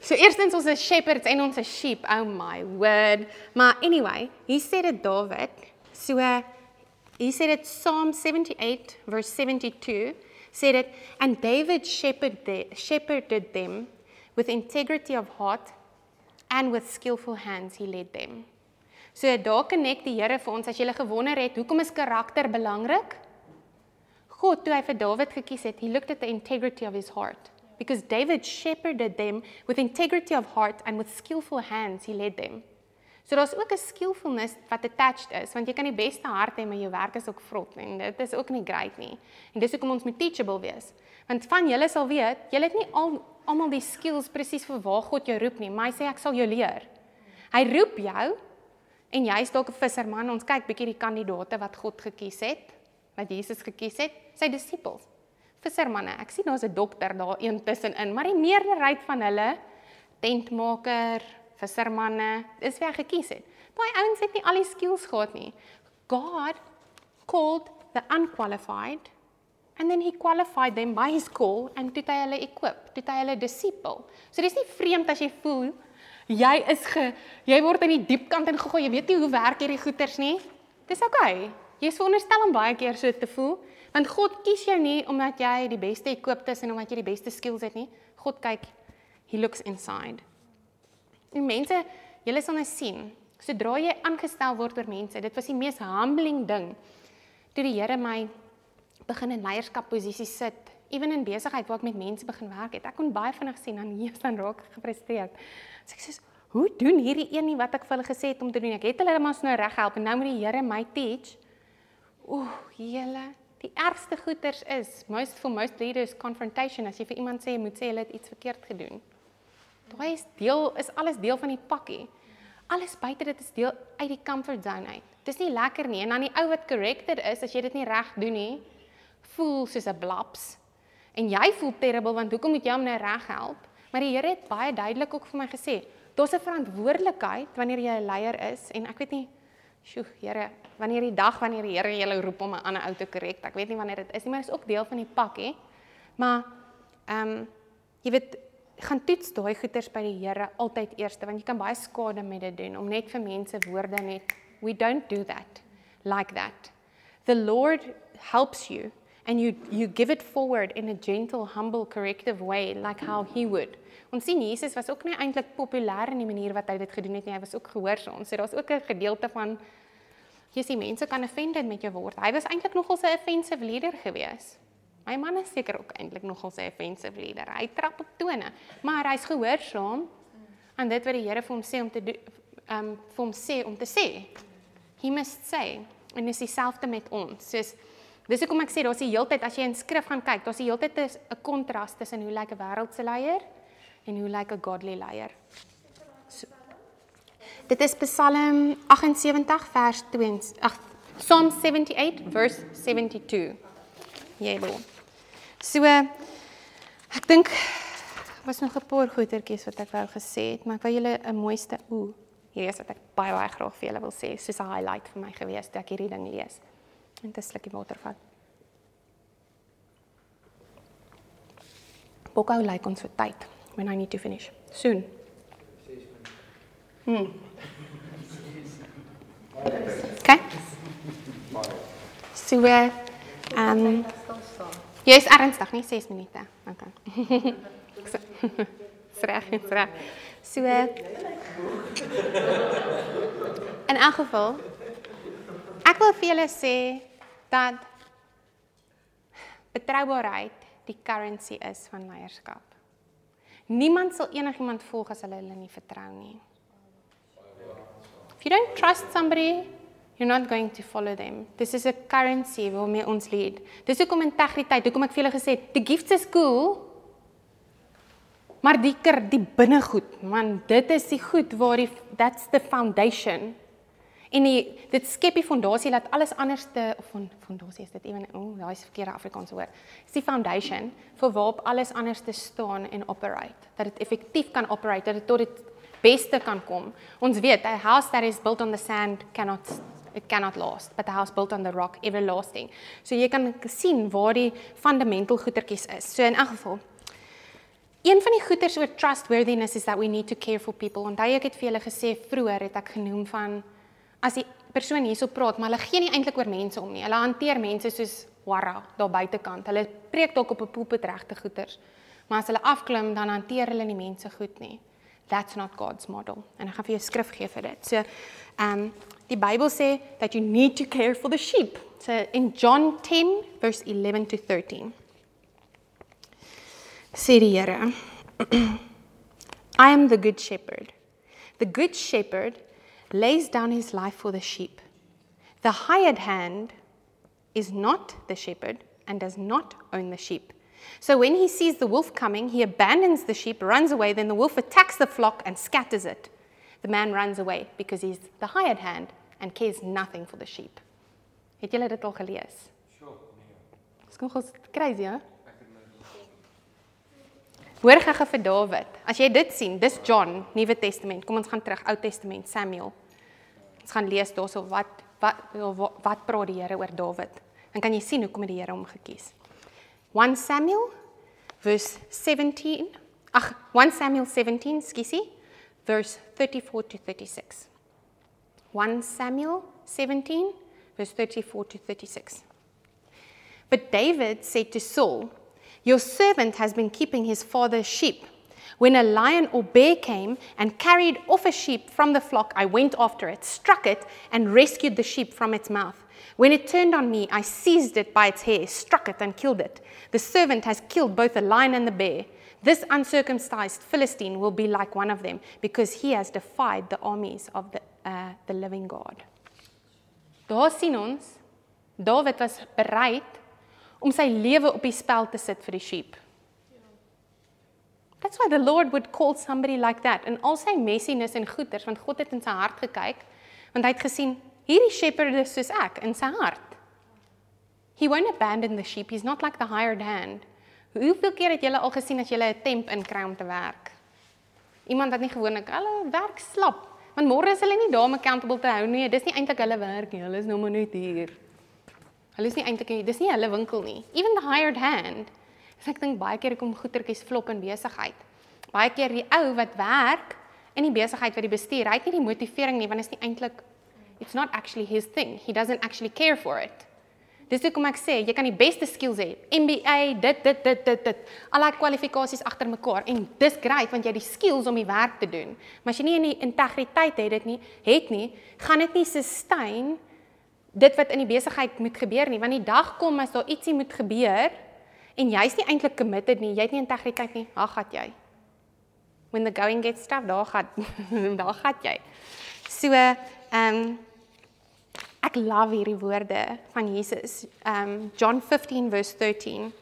So eerstens ons is shepherds en ons is sheep. Oh my word. Maar anyway, hier sê dit Dawid. So hier sê dit Psalm 78 verse 72 sê dit and David shepherded shepherded them with integrity of heart and with skillful hands he led them. So daar connect die Here vir ons as jy gele gewonder het, hoekom is karakter belangrik? God toe hy vir Dawid gekies het, he looked at the integrity of his heart because David shepherded them with integrity of heart and with skillful hands he led them. So daar's ook 'n skillfulness wat attached is, want jy kan die beste hart hê maar jou werk is ook vrot en dit is ook nie great nie. En dis hoekom ons moet teachable wees. Want van julle sal weet, julle het nie al almal die skills presies vir waar God jou roep nie, maar hy sê ek sal jou leer. Hy roep jou en jy's dalk 'n visserman. Ons kyk bietjie die kandidate wat God gekies het, wat Jesus gekies het, sy disippels. Vissermanne. Ek sien daar's 'n dokter daar een tussenin, maar die meerderheid van hulle tentmaker, vissermanne, dis wie hy gekies het. Daai ouens het nie al die skills gehad nie. God called the unqualified and then he qualified them by his call and het hy hulle equip, het hy hulle disciple. So dis nie vreemd as jy voel jy is ge jy word in die diep kant ingegooi. Jy weet nie hoe werk hierdie goeters nie. Dis oukei. Okay. Jy is veronderstel om baie keer so te voel, want God kies jou nie omdat jy die beste equipped is en omdat jy die beste skills het nie. God kyk, he looks inside. En mense, julle sal nou sien, sodra jy aangestel word deur mense, dit was die mees humbling ding. Toe die Here my begin in leierskapposisies sit, ewen in besigheid waar ek met mense begin werk het. Ek kon baie vinnig sien dan hier staan raak gefrustreerd. So ek sê, "Hoe doen hierdie een nie wat ek vir hulle gesê het om te doen? Ek het hulle mos nou reg help en nou moet die Here my teach." Ooh, julle, die ergste goeters is most for most leaders confrontation as jy vir iemand sê jy moet sê hulle het iets verkeerd gedoen. Daai is deel is alles deel van die pakkie. Alles buite dit is deel uit die comfort zone uit. Dis nie lekker nie en dan die ou wat corrected is as jy dit nie reg doen nie, voel soos 'n blaps. En jy voel terrible want hoekom moet jy hom nou reg help? Maar die Here het baie duidelik ook vir my gesê, daar's 'n verantwoordelikheid wanneer jy 'n leier is en ek weet nie Sjoe, Here, wanneer die dag wanneer die Here julle roep om 'n ander ou te korrek. Ek weet nie wanneer dit is nie, maar dit is ook deel van die pakkie. Maar ehm um, jy weet gaan toets daai goeters by die Here altyd eerste want jy kan baie skade met dit doen om net vir mense woorde net we don't do that like that. The Lord helps you and you you give it forward in a gentle, humble, corrective way like how he would. Ons sien Jesus was ook nie eintlik populêr in die manier wat hy dit gedoen het nie. Hy was ook gehoorsaam. So daar's ook 'n gedeelte van jy sien mense kan offended met jou word. Hy was eintlik nogal 'n offensive leader gewees. My man is seker ook eintlik nogal 'n offensive leader. Hy trap op tone, maar hy's gehoorsaam aan dit wat die Here vir hom sê om te doen, um vir hom sê om te sê. He must say. En dis dieselfde met ons. Soos dis hoekom ek sê daar's die heeltyd as jy in skrif gaan kyk, daar's die heeltyd 'n kontras tussen hoe lyk 'n wêreldse leier en hoe lyk 'n godly leier. Dit is Psalm 78 vers 2 ag Psalm 78 verse 72. Jebo. So ek dink was nog 'n paar goetertjies wat ek wou gesê het, maar ek wou julle 'n mooiste ooh hier is wat ek baie baie graag vir julle wil sê, soos 'n highlight vir my gewees toe ek hierdie ding lees. En 'n slukkie water vat. Bokhou lyk ons vir tyd when I need to finish. Soon. Hmm. Okay. So ehm um, jy's ernstig, nie 6 minute. Okay. Dis reg, dis reg. So uh, In elk geval ek wil vir julle sê dat betroubaarheid die currency is van leierskap. Niemand sal enigiemand volg as hulle hulle nie vertrou nie. If you don't trust somebody, you're not going to follow them. This is a currency waarmee ons lead. Dis hoekom integriteit, hoekom ek vir julle gesê het, the gifts is cool. Maar die ker die binnegoed, man, dit is die goed waar die that's the foundation. En die, dit skep die fondasie dat alles anderste of van fondasie is dit ewen o, oh, daai is verkeerde Afrikaanse woord. Dis die foundation vir waarop alles anderste staan en operate. Dat dit effektief kan operate, dat dit tot dit beste kan kom. Ons weet, a house that is built on the sand cannot it cannot last, but a house built on the rock everlasting. So jy kan sien waar die fundamental goedertjies is. So in elk geval Een van die goeders oor trustworthiness is that we need to care for people. Onthou ek het vir julle gesê vroeër het ek genoem van as die persoon hierso praat, maar hulle gee nie eintlik oor mense om nie. Hulle hanteer mense soos warra daar buitekant. Hulle preek dalk op 'n pulpit regte goeters. Maar as hulle afklim, dan hanteer hulle nie mense goed nie. That's not God's model. En ek gaan vir jou skrif gee vir dit. So, ehm um, die Bybel sê that you need to care for the sheep. So in John 10 verse 11 to 13. Sê die Here. I am the good shepherd. The good shepherd lays down his life for the sheep. The hired hand is not the shepherd and does not own the sheep. So when he sees the wolf coming, he abandons the sheep, runs away, then the wolf attacks the flock and scatters it. The man runs away because he's the hired hand and cares nothing for the sheep. Het julle dit al gelees? Sure. Dis nogal crazy, hè? Hoor gou vir Dawid. As jy dit sien, dis John, Nuwe Testament. Kom ons gaan terug Ou Testament, Samuel. Ons gaan lees daarso wat wat wat, wat praat die Here oor Dawid. Dan kan jy sien hoekom het die Here hom gekies. 1 Samuel verse 17. Ag, 1 Samuel 17, skussie, verse 34 to 36. 1 Samuel 17 verse 34 to 36. But David said to Saul, Your servant has been keeping his father's sheep. When a lion or bear came and carried off a sheep from the flock, I went after it, struck it, and rescued the sheep from its mouth. When it turned on me, I seized it by its hair, struck it, and killed it. The servant has killed both the lion and the bear. This uncircumcised Philistine will be like one of them, because he has defied the armies of the, uh, the living God. Daar sien ons, David was bereid om sy lewe op die spel te sit vir die sheep. That's why the Lord would call somebody like that and al sy messiness en goeters want God het in sy hart gekyk want hy het gesien hierdie shepherd is soos ek in sy hart. He won't abandon the sheep. He's not like the hired hand. Hoeveel keer het julle al gesien as julle 'n temp inkry om te werk? Iemand wat nie gewoonlik hulle werk slap, want môre is hulle nie daar om accountable te hou nie. Dis nie eintlik hulle werk nie. Hulle is nou maar net hier. Hulle is nie eintlik dis nie hulle winkel nie. Even the hired hand. Ek dink baie keer kom goetertjies flop in besigheid. Baie keer die ou wat werk in die besigheid wat die bestuur, hy het nie die motivering nie want dit is nie eintlik it's not actually his thing. He doesn't actually care for it. Dis hoekom ek sê jy kan die beste skills hê. MBA, dit dit dit dit dit. Al daai kwalifikasies agter mekaar en dis great want jy het die skills om die werk te doen. Maar as jy nie in die integriteit het dit nie, het nie, gaan dit nie sustain dit wat in die besigheid moet gebeur nie, want die dag kom as daar ietsie moet gebeur en jy's nie eintlik committed nie, jy het nie integriteit nie, ag gat jy. When the going gets tough, daar gat daar gat jy. So, ehm um, ek love hierdie woorde van Jesus. Um, John 15 verse 13.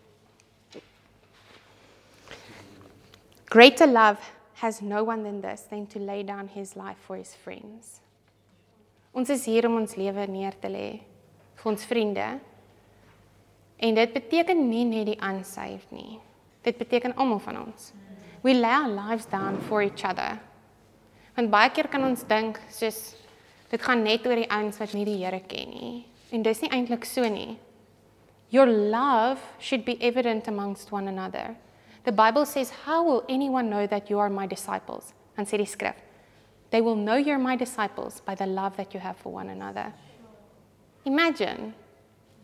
Greater love has no one than this than to lay down his life for his friends. Ons is hier om ons lewe neer te lê vir ons vriende. En dit beteken nie net die unsaved nie. Dit beteken almal van ons. We lay our lives down for each other. Want baie keer kan ons dink soos dit gaan net oor die ouens wat nie die Here ken nie. En dis nie eintlik so nie. Your love should be evident amongst one another. The Bible says, "How will anyone know that you are my disciples?" En sê die skrif, They will know you're my disciples by the love that you have for one another. Imagine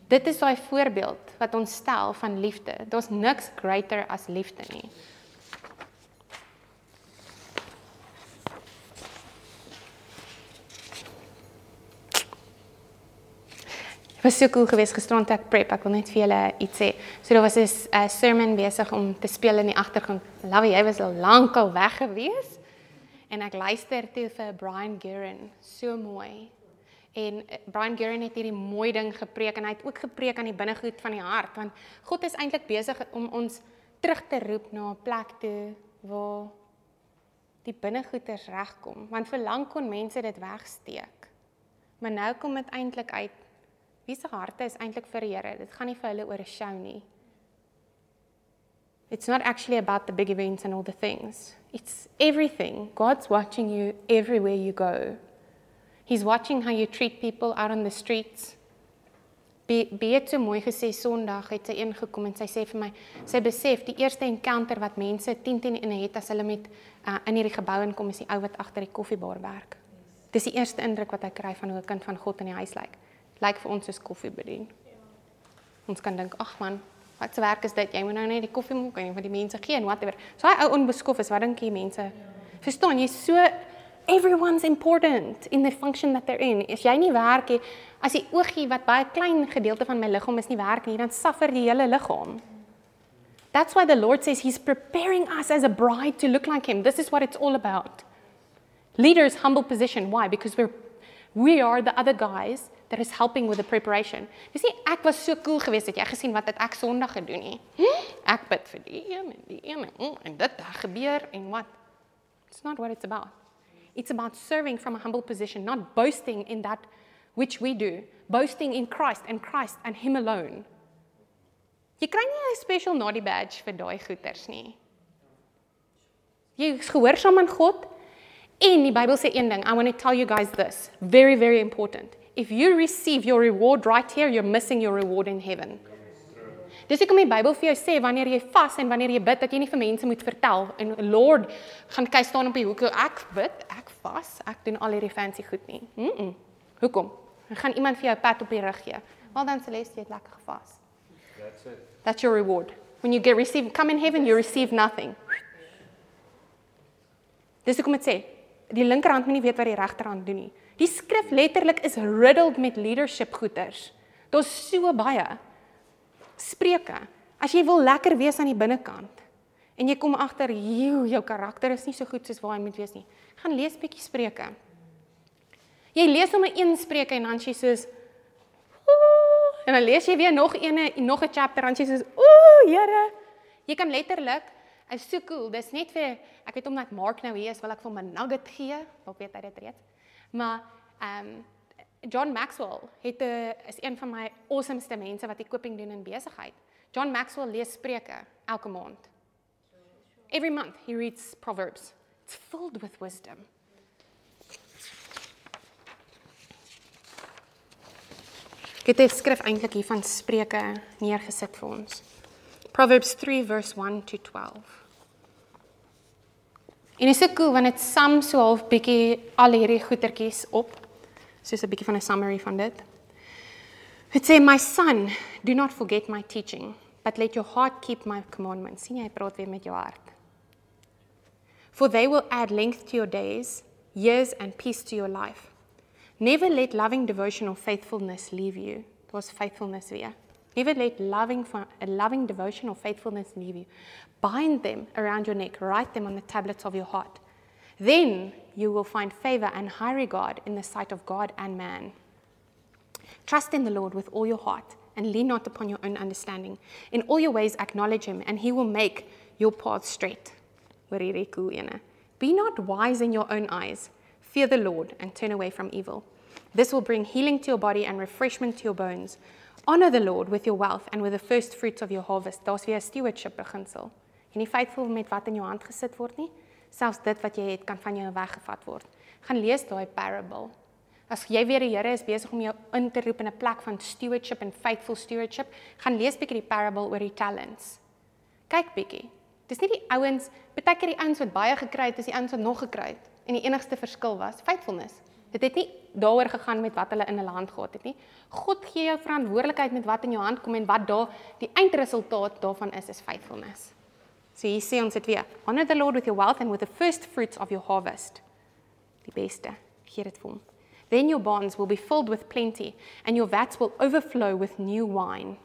Dit is daai voorbeeld wat ons stel van liefde. Daar's niks greater as liefde nie. Was so cool geweest gisterand ek prep. Ek wil net vir julle iets sê. So daar was 'n uh, sermon besig om te speel in die agtergrond. Love jy was al lank al weg gewees. En ek luister toe vir Brian Guerin. So mooi. En uh, Brian Guerin het hierdie mooi ding gepreek en hy het ook gepreek aan die binnegoed van die hart want God is eintlik besig om ons terug te roep na 'n plek toe waar die binnegoeders regkom want vir lank kon mense dit wegsteek. Maar nou kom dit eintlik uit Wie se harte is eintlik vir die Here? Dit gaan nie vir hulle oor 'n show nie. It's not actually about the big events and all the things. It's everything. God's watching you everywhere you go. He's watching how you treat people out on the streets. Be beet so mooi gesê Sondag het sy ingekom en sy sê vir my, sy besef die eerste encounter wat mense 10 10 in het as hulle met uh, in hierdie gebou inkom is die ou wat agter die koffiebar werk. Dis die eerste indruk wat hy kry van hoe 'n kind van God in die huis lyk. Like lyk vir ons soos koffie bedien. Ons kan dink, ag man, wat se werk is dit? Jy moet nou net die koffie maak en vir die mense gee en whatever. So hy ou onbeskof is, wat dink jy mense? Verstaan jy so everyone's important in the function that they're in. As jy nie werk nie, as die oogie wat baie klein gedeelte van my liggaam is nie werk nie, dan suffer die hele liggaam. That's why the Lord says he's preparing us as a bride to look like him. This is what it's all about. Leaders humble position. Why? Because we're we are the other guys that is helping with the preparation. Jy sien ek was so cool geweest dat jy gesien wat het ek Sondag gedoen nie. Ek bid vir die een en die een en, mm, en dit het gebeur en wat. It's not what it's about. It's about serving from a humble position, not boasting in that which we do, boasting in Christ and Christ and him alone. Jy kry nie 'n special naughty badge vir daai goeters nie. Jy is gehoorsaam aan God en die Bybel sê een ding, I want to tell you guys this, very very important if you receive your reward right here, you're missing your reward in heaven. Dis hoekom die Bybel vir jou sê wanneer jy vas en wanneer jy bid dat jy nie vir mense moet vertel en Lord gaan kyk staan op die hoek ek bid, ek vas, ek doen al hierdie fancy goed nie. Mm. -mm. Hoekom? Dan gaan iemand vir jou 'n pat op die rug gee. Wel dan Celeste het lekker gevas. That's it. That's your reward. When you get receive come in heaven you receive nothing. Dis hoekom dit sê die linkerhand moet nie weet wat die regterhand doen nie. Die skrif letterlik is riddled met leadership goeters. Daar's so baie spreuke. As jy wil lekker wees aan die binnekant en jy kom agter jou jou karakter is nie so goed soos waar hy moet wees nie. Gaan lees bietjie spreuke. Jy lees sommer een spreuke en dan jy soos en dan lees jy weer nog eene nog 'n chapter en jy soos ooh Here. Jy kan letterlik is so cool. Dis net vir ek weet omdat Mark nou hier is, wil ek vir hom 'n nugget gee. Ek weet hy dit reeds. Maar ehm um, John Maxwell het 'n eh, is een van my awesomeste mense wat ek koping doen in besigheid. John Maxwell lees Spreuke elke maand. Every month he reads Proverbs. It's filled with wisdom. Ek het skryf eintlik hier van Spreuke neergesit vir ons. Proverbs 3 verse 1 to 12. En is so cool want dit som so half bietjie al hierdie goetertjies op. Soos 'n bietjie van 'n summary van dit. Dit sê my son, do not forget my teaching, but let your heart keep my commandments. Sien jy praat weer met jou hart. For they will add length to your days, years and peace to your life. Never let loving devotion or faithfulness leave you. Dit was faithfulness weer. Never let loving, a loving devotion or faithfulness leave you. Bind them around your neck, write them on the tablets of your heart. Then you will find favor and high regard in the sight of God and man. Trust in the Lord with all your heart and lean not upon your own understanding. In all your ways, acknowledge him, and he will make your path straight. Be not wise in your own eyes. Fear the Lord and turn away from evil. This will bring healing to your body and refreshment to your bones. Honor the Lord with your wealth and with the first fruits of your harvest. Daar's weer 'n stewardship beginsel. Jy nie faithful met wat in jou hand gesit word nie. Selfs dit wat jy het kan van jou weggevat word. Gaan lees daai parable. As jy weer die Here is besig om jou in te roep in 'n plek van stewardship en faithful stewardship, gaan lees bietjie die parable oor die talents. Kyk bietjie. Dis nie die ouens, baie keer die ouens wat baie gekry het, is die ouens wat nog gekry het en die enigste verskil was faithfulness. Dit het nie daaroor gegaan met wat hulle in hulle hand gehad het nie. God gee jou verantwoordelikheid met wat in jou hand kom en wat daar die eindresultaat daarvan is is faithfulness. So hier sê ons dit weer. Honor the Lord with your wealth and with the first fruits of your harvest. Die beste. Gee dit vir hom. Then your barns will be filled with plenty and your vats will overflow with new wine.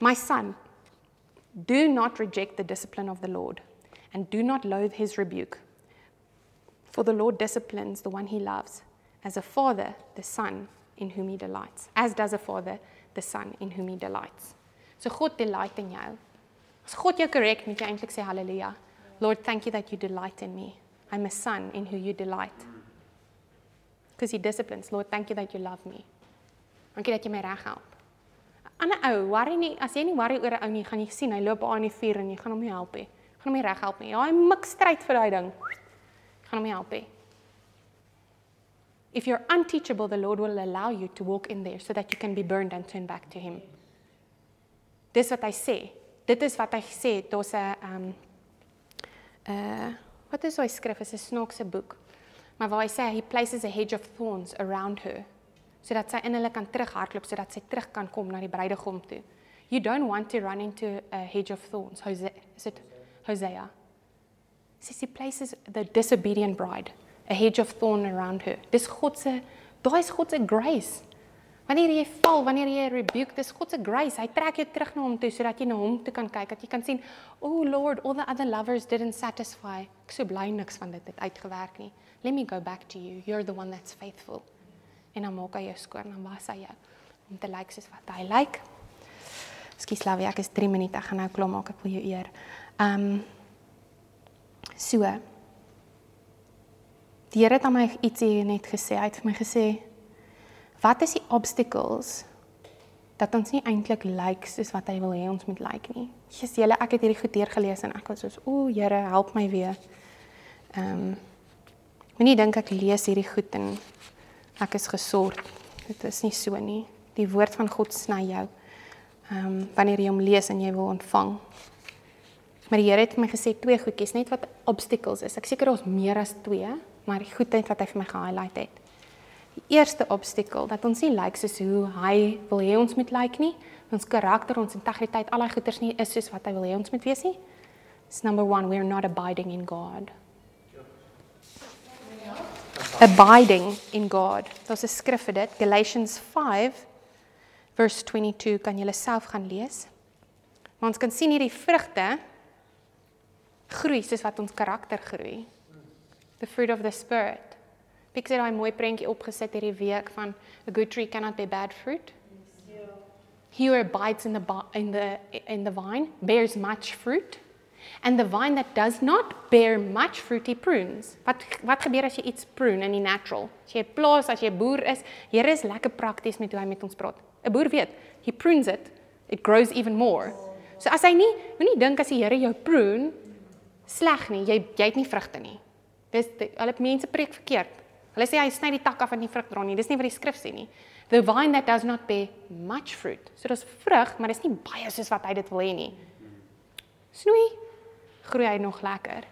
My son, do not reject the discipline of the Lord and do not loathe his rebuke. For the Lord disciplines the one he loves, as a father the son in whom he delights, as does a father the son in whom he delights. So God delight in jou. As God jou korrek, moet jy eintlik sê haleluja. Lord, thank you that you delight in me. I'm a son in who you delight. Because he disciplines. Lord, thank you that you love me. Dankie dat jy my reg help. 'n Ander ou, worry nie, as jy nie worry oor 'n ou nie, gaan jy sien hy loop aan die vuur en jy gaan hom nie help nie. Gaan hom nie reg help nie. Ja, hy mik stryd vir daai ding. Gaan hom nie help nie. If you're unteachable, the Lord will allow you to walk in there so that you can be burned and turn back to him. Dis wat hy sê. Dit is wat hy sê. Daar's 'n um uh wat is hy skrif? Is 'n snaakse boek. Maar waar hy sê he places a hedge of thorns around her sodat sy in kan terughardloop sodat sy terug kan kom na die bruidegom toe. You don't want to run into a hedge of thorns. Hosea, is it Hosea? Says he places the disobedient bride a hedge of thorn around her. Dis God se daai is God se grace. Wanneer jy val, wanneer jy rebuke, dis God se grace. Hy trek jou terug na hom toe sodat jy na hom toe kan kyk, dat jy kan sien, "Oh Lord, all the other lovers didn't satisfy. Ek so bly niks van dit het uitgewerk nie. Let me go back to you. You're the one that's faithful." En dan maak hy jou skoon en was hy jou om te lyk like soos wat hy lyk. Like. Skus Lavie, ek is 3 minute, ek gaan nou klaar maak, ek wil jou eer. Ehm um, so Die Here het aan my ietsie net gesê. Hy het vir my gesê: "Wat is die obstacles dat ons nie eintlik lyk like soos wat hy wil hê ons moet lyk like nie?" Jesus, julle, ek het hierdie goed deur gelees en ek was soos: "O, Here, help my weer." Ehm um, Moenie dink ek lees hierdie goed en ek is gesort. Dit is nie so nie. Die woord van God sny jou. Ehm um, wanneer jy hom lees en jy wil ontvang. Maar die Here het my gesê twee goedjies, net wat obstacles is. Ek seker daar's meer as twee maar die goedheid wat hy vir my gehighlight het. Die eerste obstacle dat ons nie lyk like soos hoe hy wil hê ons moet lyk like nie, ons karakter, ons integriteit, al daai goeders nie is soos wat hy wil hê ons moet wees nie. It's number 1, we are not abiding in God. Abiding in God. Daar's 'n skrif vir dit, Galatians 5 verse 22 kan jy self gaan lees. Maar ons kan sien hierdie vrugte groei soos wat ons karakter groei the fruit of the spirit. Het daai mooi prentjie opgesit hierdie week van a good tree cannot bear bad fruit. He who abides in the in the in the vine bears much fruit. And the vine that does not bear much fruit he prunes. Wat wat gebeur as jy iets prune in die natural? As jy plaas, as jy boer is, Here is lekker prakties met hoe hy met ons praat. 'n Boer weet, he prunes it, it grows even more. So as hy nie, moenie dink as die Here jou prune sleg nie, jy jy het nie vrugte nie. Dis hulle mense preek verkeerd. Hulle sê hy sny die tak af en nie vrug dra nie. Dis nie wat die skrif sê nie. The vine that does not bear much fruit. So dis vrug, maar dis nie baie soos wat hy dit wil hê nie. Snoei groei hy nog lekker.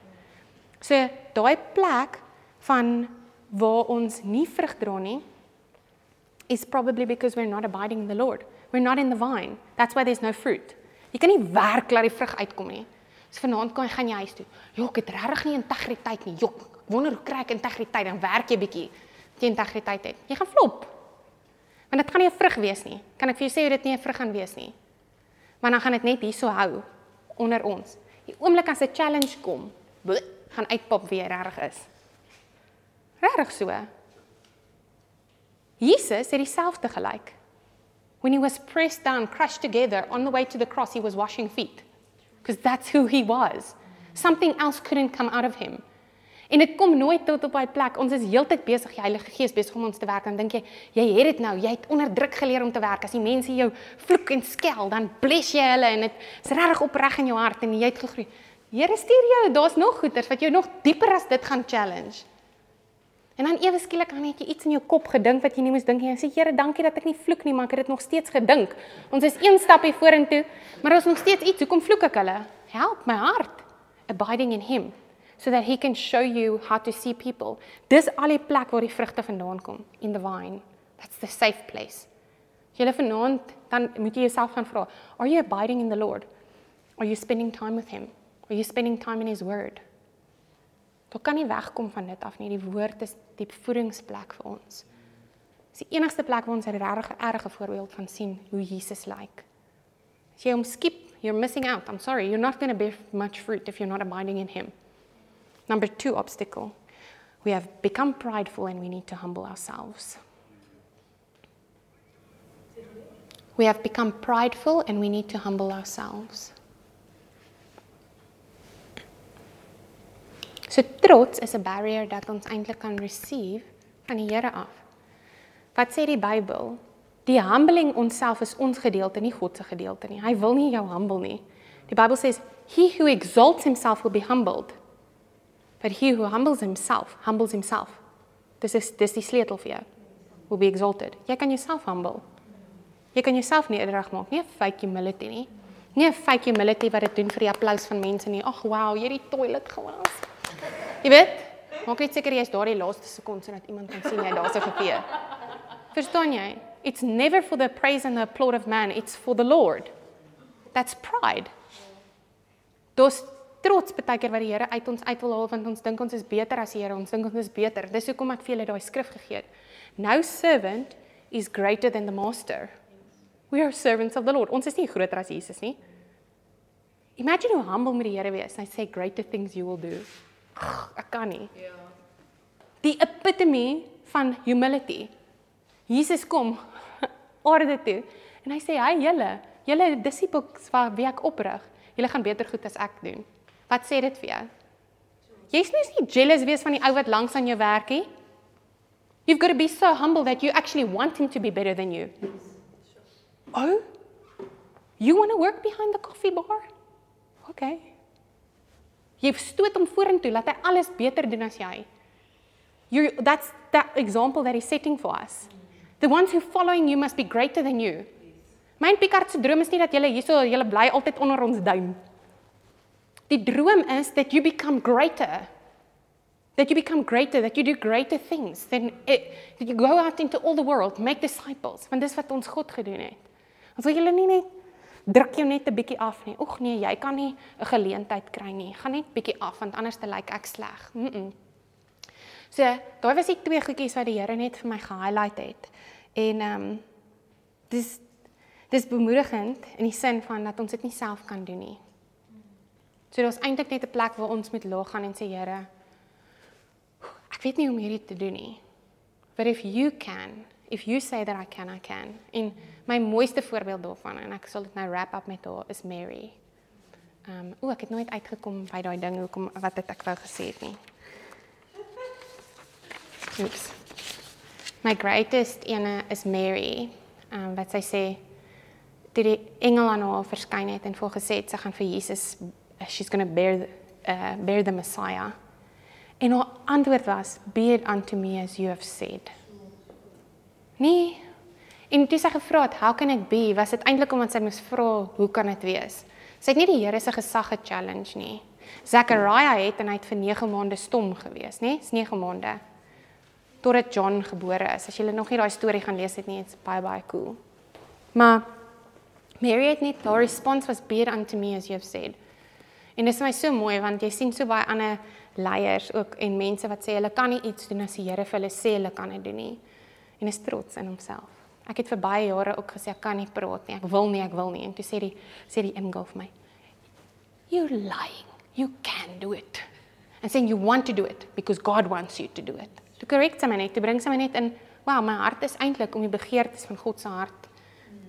So daai plek van waar ons nie vrug dra nie is probably because we're not abiding in the Lord. We're not in the vine. That's why there's no fruit. Jy kan nie werk laat die vrug uitkom nie. So vanaand kan gaan jy huis toe. Jok, ek het regtig nie integriteit nie. Jok, wonder hoe kry ek integriteit? Dan werk jy bietjie teen integriteit het. Jy gaan flop. Want dit gaan nie 'n vrug wees nie. Kan ek vir jou sê hoe dit nie 'n vrug gaan wees nie? Want dan gaan dit net hierso hou onder ons. Die oomblik as 'n challenge kom, bleh, gaan uitpop wie regtig is. Regtig so. Jesus het dieselfde gelyk. When he was pressed down, crushed together on the way to the cross, he was washing feet because that's who he was. Something else couldn't come out of him. En dit kom nooit tot op hy plek. Ons is heeltyd besig, die Heilige Gees besig om ons te werk. Dan dink jy, jy het dit nou, jy het onder druk geleer om te werk. As die mense jou vloek en skel, dan bless jy hulle en dit is regtig opreg in jou hart en jy het gegroei. Here stuur jou, daar's nog goeters wat jou nog dieper as dit gaan challenge. En dan ewe skielik dan het jy iets in jou kop gedink wat jy nie moes dink nie. Jy sê Here, dankie dat ek nie vloek nie, maar ek het dit nog steeds gedink. Ons is een stapie vorentoe, maar ons nog steeds iets. Hoekom vloek ek hulle? Help my hart abiding in him. That he can show you how to see people. Dis al die plek waar die vrugte vandaan kom in the vine. That's the safe place. As jy vanaand dan moet jy jouself gaan vra, are you abiding in the Lord? Are you spending time with him? Are you spending time in his word? Jy kan nie wegkom van dit af nie. Die woord is die voedingsplek vir ons. Dis die enigste plek waar ons 'n regtig erge voorbeeld van sien hoe Jesus lyk. Like. As jy hom skip, you're missing out. I'm sorry, you're not going to bear much fruit if you're not abiding in him. Number 2 obstacle. We have become prideful and we need to humble ourselves. We have become prideful and we need to humble ourselves. So trots is 'n barrier dat ons eintlik kan receive van die Here af. Wat sê die Bybel? Die humbling onsself is ons gedeelte, nie God se gedeelte nie. Hy wil nie jou humble nie. Die Bybel sê he who exalts himself will be humbled. But he who humbles himself, humbles himself. Dis is dis die sleutel vir jou. Will be exalted. Jy kan jouself humble. Jy kan jouself nederig maak, nie fake humility nie. Nie 'n fake humility wat dit doen vir die applous van mense nie. Ag wow, jy het die toilet gewas. Jy weet, maak net seker jy is daar die laaste sekonde sodat iemand kan sien jy daar's 'n gevee. Verstaan jy? It's never for the praise and the applaud of man, it's for the Lord. That's pride. Dis trots baie keer wat die Here uit ons uit wil haal want ons dink ons is beter as die Here, ons dink ons is beter. Dis hoekom ek vir julle daai skrif gegee het. No servant is greater than the master. We are servants of the Lord. Ons is nie groter as Jesus nie. Imagine hoe humble moet die Here wees. Hy sê greater things you will do. Ek kan nie. Ja. Die epitome van humility. Jesus kom aarde toe en hy sê hy julle, julle disippels wat wie ek oprig, julle gaan beter goed as ek doen. Wat sê dit vir jou? Jy's nie nie jealous wees van die ou wat langs aan jou werk nie. You've got to be so humble that you actually want him to be better than you. Oh? You want to work behind the coffee bar? Okay. Jy stoot hom vorentoe laat hy alles beter doen as jy. You that's that example that he's setting for us. The ones who following you must be greater than you. Myn Picard se droom is nie dat jy hierso jy bly altyd onder ons duim. Die droom is that you become greater. That you become greater, that you do greater things. Then it, that you go out into all the world, make disciples. Want dis wat ons God gedoen het. Ons wil julle nie net druk jou net 'n bietjie af nie. Oeg nee, jy kan nie 'n geleentheid kry nie. Gaan net bietjie af want anders te lyk like ek sleg. Mm. -mm. So, daai was die twee goedjies wat die Here net vir my gehighlight het. En ehm um, dis dis bemoedigend in die sin van dat ons dit nie self kan doen nie. So daar's eintlik net 'n plek waar ons met laag gaan en sê Here, ek weet nie hoe om hierdie te doen nie. But if you can, if you say that I can, I can. En my mooiste voorbeeld daarvan en ek sal dit nou wrap up met haar is Mary. Ehm um, o, ek het nooit uitgekom by daai ding hoekom wat het ek wou gesê het nie. Oops. My greatest ene is Mary. Ehm um, wat sy sê toe die engel aan haar verskyn het en voor gesê het sy gaan vir Jesus she's going to bear uh bear the Messiah. En haar antwoord was be it unto me as you have said. Nee. En toe sy gevra het, how can it be? Was dit eintlik omdat sy moes vra, hoe kan dit wees? Sy het nie die Here se gesag ge-challenge nie. Zachariah het en hy het vir 9 maande stom gewees, nê? Dis 9 maande totdat John gebore is. As jy nog nie daai storie gaan lees het nie, it's baie baie cool. Maar Mary het net haar response was be unto me as you have said. En dit is my so mooi want jy sien so baie ander leiers ook en mense wat sê hulle kan nie iets doen as die Here vir hulle sê hulle kan dit doen nie. En is trots in homself. Ek het vir baie jare ook gesê ek kan nie praat nie. Ek wil nie, ek wil nie. En toe sê die sê die engel vir my, "You lying. You can do it." And saying you want to do it because God wants you to do it. Toe korrek sy my net, toe bring sy my net in, wow, my hart is eintlik om die begeertes van God se hart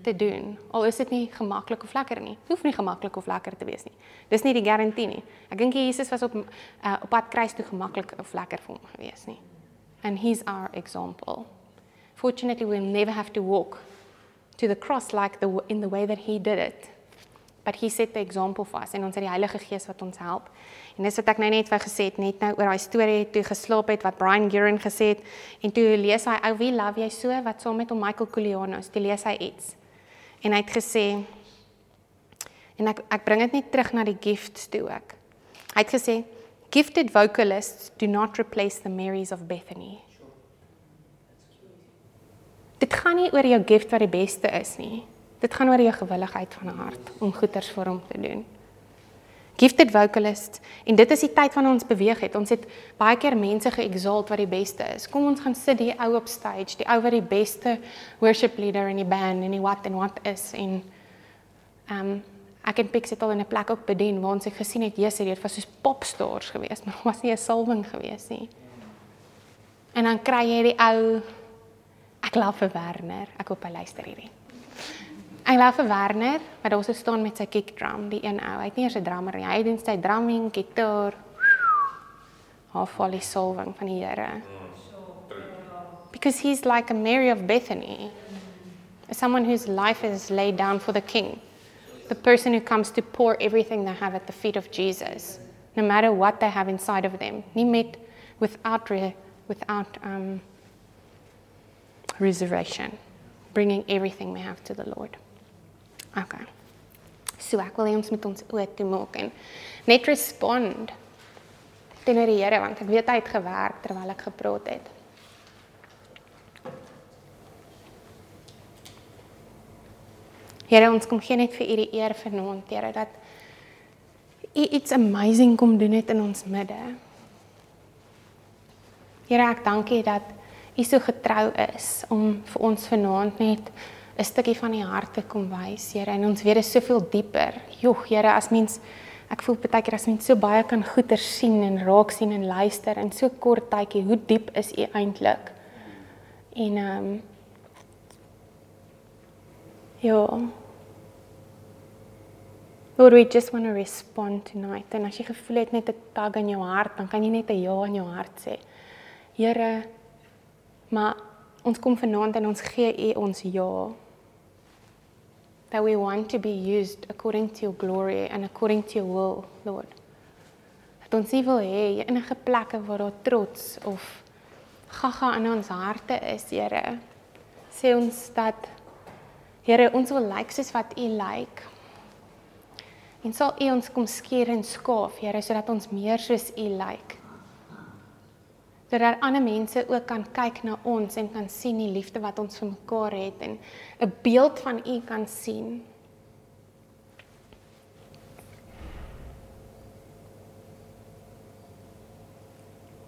te doen. Al is dit nie gemaklik of lekker nie. Dit hoef nie gemaklik of lekker te wees nie. Dis nie die garantie nie. Ek dink Jesus was op uh, op pad kruis toe gemaklik of lekker vir hom gewees nie. And he's our example. Fortunately we'll never have to walk to the cross like the in the way that he did it. But he set the example for us en ons het die Heilige Gees wat ons help. En dis wat ek nou net wou gesê het net nou oor daai storie toe geslaap het wat Brian Guerin gesê het en toe lees hy ou wie love jy so wat saam met hom Michael Koulianos toe lees hy iets. En hy het gesê en ek ek bring dit net terug na die gifts toe ek. Hy het gesê Gifted vocalists do not replace the Marys of Bethany. Dit gaan nie oor jou gift wat die beste is nie. Dit gaan oor jou gewilligheid van hart om goeders vir hom te doen. Gifted vocalists en dit is die tyd wanneer ons beweeg het. Ons het baie keer mense geexalt wat die beste is. Kom ons gaan sit die ou op stage, die ou wat die beste worship leader in die band en die wat en wat is en ehm um, ek en Pix het al in 'n plek ook bedien waar ons het gesien het Jesus het was soos popstars geweest, maar was nie 'n salwing geweest nie. En dan kry jy die ou Ek glo vir Werner. Ek hoop hy luister hierdie. Ek glo vir Werner, wat daar staan met sy kick drum, die een ou. Hy het nie eers 'n drummer nie. Hy doen sy drumming, gitaar. Half volley solving van die Here. Because he's like a Mary of Bethany. Someone whose life is laid down for the king. The person who comes to pour everything they have at the feet of Jesus, no matter what they have inside of them. Nie met without without um reservation, bringing everything we have to the Lord. Okay. So ek wil hê ons moet ons oë toe maak en net respond teenoor die Here want ek weet hy het gewerk terwyl ek gepraat het. Here, ons kom gee net vir U die eer vanaand, Here, dat U iets amazing kom doen het in ons midde. Here, ek dank U dat U so getrou is om vir ons vanaand net 'n stukkie van die hart te kom wys, Here, en ons weet dit is soveel dieper. Jogg, Here, as mens ek voel baie keer as mens so baie kan goeie sien en raak sien en luister in so kort tydjie, hoe diep is U eintlik? En ehm um, Ja. Lord, we just want to respond tonight. En as jy gevoel het net 'n tag in jou hart, dan kan jy net 'n ja in jou hart sê. Here, Maar ons kom vanaand en ons gee U ons ja. That we want to be used according to your glory and according to your will, Lord. Dat ons nie wil hê enige plekke waar daar trots of gaga in ons harte is, Here. Sê ons dat Here, ons wil lyk like soos wat U lyk. Like. En sal U ons kom skeer en skaaf, Here, sodat ons meer soos U lyk. Like sodat ander mense ook kan kyk na ons en kan sien die liefde wat ons vir mekaar het en 'n beeld van U kan sien.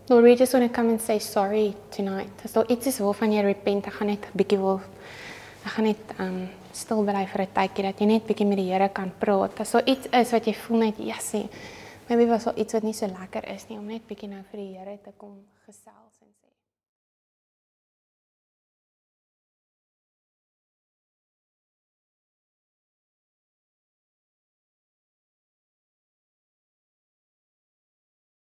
Lord, we just want to come and say sorry tonight. As daar iets is waarvan jy repent, ek gaan net 'n bietjie wil ek gaan net um stil bly vir 'n tydjie dat jy net bietjie met die Here kan praat. As daar iets is wat jy voel net, ja, sien. Maybe was al iets wat nie so lekker is nie om net bietjie nou vir die Here te kom gesels.